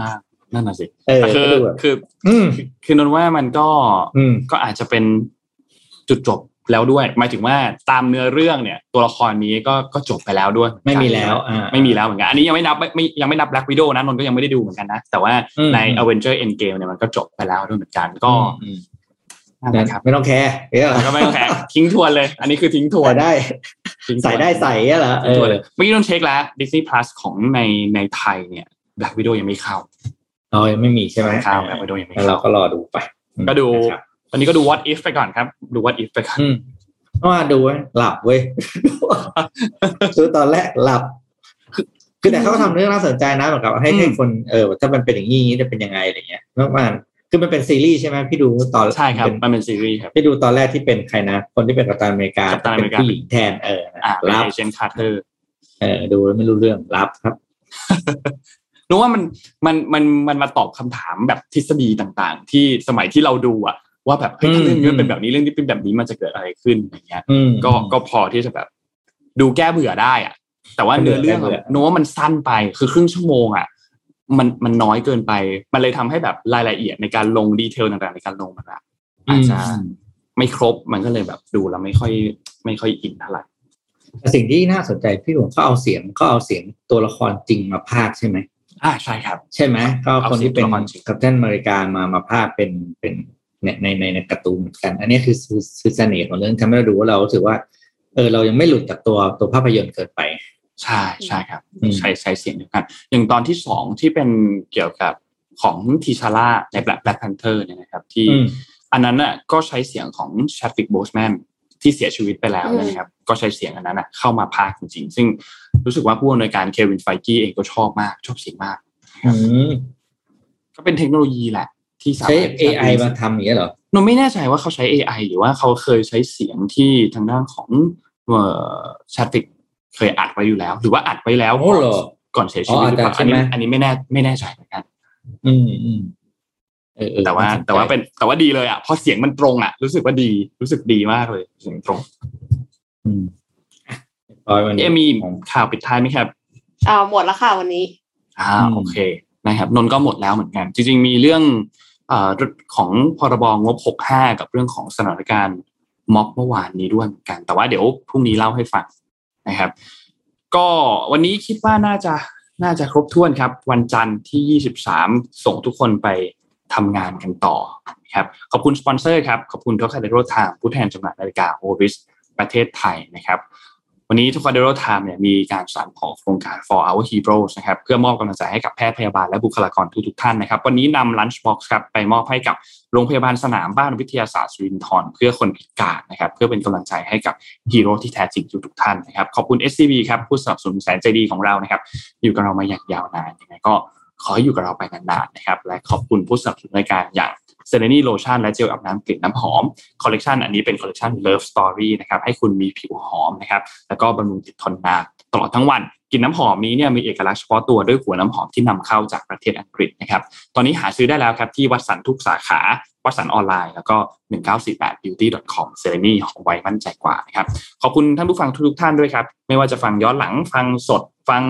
อ่านั่นน่ะสิเออแต่คือก็ดูแบบคืออืมคือนั่นว่ามันก็อืมก็อาจจะเป็นจุดจบแล้วด้วย หมายถึงว่าตามเนื้อเรื่องเนี่ย ตัวละครนี้ก็ก็จบไปแล้วด้วย ไม่มีแล้วอ่าไม่มีแล้วเหมือนกัน อันนี้ยังไม่นับไม่ไม่ยังไม่นับ Black Widow นะนนก็ยังไม่ได้ดูเหมือนกันนะ แต่ว่าอืมใน Avenger Endgame เนี่ยมันก็จบไปแล้วด้วยเหมือนกัน ก็อืม นั่นแหละครับไม่ต้องแคร์เดี๋ยวแล้วก็ไม่ต้องแข่ทิ้งทวนเลย อันนี้คือทิ้งทวใส่นได้ทิ้งทวนใส่ได้ใส่อะเหรอเอทิ้งทอวนเลยเมื่อกี้ต้องเช็คแล้ว Disney Plus ของในในไทยเนี่ย Black Widow ยังไม่เข้าอ๋อยังไม่มีใช่ไหมไม่เข้า Black Widow ยังไม่แล้วเราเข้าก็รอดูไป ก็ดูนะครับตอนนี้ก็ดู What If ไปก่อนครับ ดู What If ไปก่อนอืมเพราะว่าดูไว้หลับเว้ยดูตอนแรกหลับคือคือแต่เขาก็ทำเรื่องน่าสนใจนะเหมือนกับให้อืมให้คนเออถ้ามันเป็นอย่างนี้จะเป็นยังไงอะไรเงี้ยเพราะว่า คือมันเป็นซีรีส์ใช่ไหมพี่ดูตอนใช่ครับเป็นมันเป็นซีรีส์ครับพี่ดูตอนแรกที่เป็นใครนะ คนที่เป็นกัปตันอเมริกากัปตันอเมเป็นผู้หญิงแทนเออนะอ่าเป็นครับ Agent Carterเออดูแล้วไม่รู้เรื่องรับครับรู้ว่ามันมันมันมันมาตอบคำถามแบบทฤษฎีต่างๆ ที่สมัยที่เราดูอะว่าแบบเฮ้ยถ้าเรื่องนี้มันเป็นแบบนี้เรื่องนี้เป็นแบบนี้มันจะเกิดอะไรขึ้นอย่างเงี้ยอืมก็ก็พอที่จะแบบ ดูแก้เบื่อได้อะแต่ว่าแก้เบื่เนื้ออเรื่องแก้เบื่ออะโน้ว่ามันสั้นไปคือครึ่งชั่วโมงอะ มันมันน้อยเกินไป มันเลยทำให้แบบรายละเอียดในการลงดีเทลต่างๆในการลงมันอะอาจจะไม่ครบมันก็เลยแบบดูแล้วไม่ค่อยไม่ค่อยอินเท่าไหร่แต่สิ่งที่น่าสนใจพี่หลวงเขาเอาเสียงเขาเอาเสียงตัวละครจริงมาพากย์ใช่ไหมอ่าใช่ครับ ใช่ไหมก็คนที่เป็นเอาเสียงตัวละครจริงกัปตันอเมริกามามาพากย์เป็นเป็นในในในในการ์ตูนเหมือนกัน อันนี้คือคือคือเสน่ห์ของเรื่องทำให้เราดูว่าเรารู้สึกว่าเออเรายังไม่หลุดจากตัวตัวภาพยนตร์เกินไป ใช่ใช่ครับอืมใช้ใช้เสียงเดียวกัน อย่างตอนที่สองที่เป็นเกี่ยวกับของทีชาร่าใน Black Black Panther เนี่ยนะครับ ที่อืมอันนั้นน่ะก็ใช้เสียงของ Chadwick Boseman ที่เสียชีวิตไปแล้วนะครับ ก็ใช้เสียงอันนั้นน่ะเข้ามาพากย์จริงๆ ซึ่งรู้สึกว่าผู้อำนวยการเควินไฟกี้เองก็ชอบมาก ชอบเสียงมากอืมก็เป็นเทคโนโลยีแหละ ที่สาใช้มารถ AI มาทำอย่างนี้ยเหรอหนูไม่แน่ใจว่าเขาใช้ AI หรือว่าเขาเคยใช้เสียงที่ทางด้านของเอ่อ Chadwick เคยอัดไว้อยู่แล้ว หรือว่าอัดไว้แล้วโอ้เหรอก่อนเสียชีวิตหรือเปล่าอันนี้อันนี้ไม่แน่ไม่แน่ใจเหมือนกัน อืมอืมแต่ว่าแต่ว่าเป็นแต่ว่าดีเลยอะพอเสียงมันตรงอะ รู้สึกว่าดีรู้สึกดีมากเลยเสียงตรง อืมร้อยวันเอมีข่าวปิดท้ายไหมครับอ่าหมดแล้วค่ะวันนี้อ่าโอเคนะครับนนก็หมดแล้วเหมือนกัน จริง ๆ มีเรื่องอของพรบงบ 65 กับเรื่องของสถานการณ์ม็อบเมื่อวานนี้ด้วยเหมือนกัน แต่ว่าเดี๋ยวพรุ่งนี้เล่าให้ฟัง นะครับ ก็วันนี้คิดว่าน่าจะน่าจะครบถ้วนครับ วันจันทร์ที่ 23 ส่งทุกคนไปทำงานกันต่อครับขอบคุณสปอนเซอร์ครับ ขอบคุณ Trocadero Time ผู้แทนจำหน่ายนาฬิกา Oris ประเทศไทยนะครับ วันนี้ Trocadero Time เนี่ยมีการสานของโครงการ for our heroes นะครับเพื่อมอบกำลังใจให้กับแพทย์พยาบาลและบุคลากรทุกๆท่านนะครับวันนี้นำ lunch box ครับไปมอบให้กับโรงพยาบาลสนามบ้านวิทยาศาสตร์สิรินธรเพื่อคนพิการนะครับเพื่อเป็นกำลังใจให้กับฮีโร่ที่แท้จริงทุกๆท่านนะครับขอบคุณ SCB ครับผู้สนับสนุนแสนใจดีของเรานะครับอยู่กับเรามาอย่างยาวนานยังไงก็ขออยู่กับเราไปนานๆนะครับและขอบคุณผู้สนับสนุนรายการอย่าง เซเลนีโลชั่นและเจลอาบน้ำกลิ่นน้ำหอมคอลเลกชันอันนี้เป็นคอลเลกชัน Love Story นะครับให้คุณมีผิวหอมนะครับแล้วก็บำรุงติดทนนานตลอดทั้งวันกลิ่นน้ำหอมนี้เนี่ยมีเอกลักษณ์เฉพาะตัวด้วยหัวน้ำหอมที่นำเข้าจากประเทศอังกฤษนะครับตอนนี้หาซื้อได้แล้วครับที่วัตสันทุกสาขาวัดสันออนไลน์แล้วก็ 1948 beauty com เซเลนีของไว้มั่นใจกว่านะครับขอบคุณท่านผู้ฟังทุกท่านด้วยครับไม่ว่าจะฟังย้อนหลังฟังสดฟัง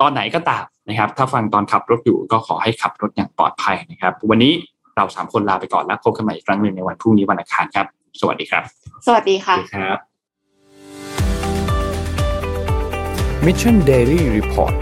ตอนไหนก็ตามนะครับถ้าฟังตอนขับรถอยู่ก็ขอให้ขับรถอย่างปลอดภัยนะครับ วันนี้ เราสามคนลาไปก่อนแล้วพบกันใหม่อีกครั้งหนึ่งในวันพรุ่งนี้วันอังคารครับ สวัสดีครับ สวัสดีค่ะครับ Mission Daily Report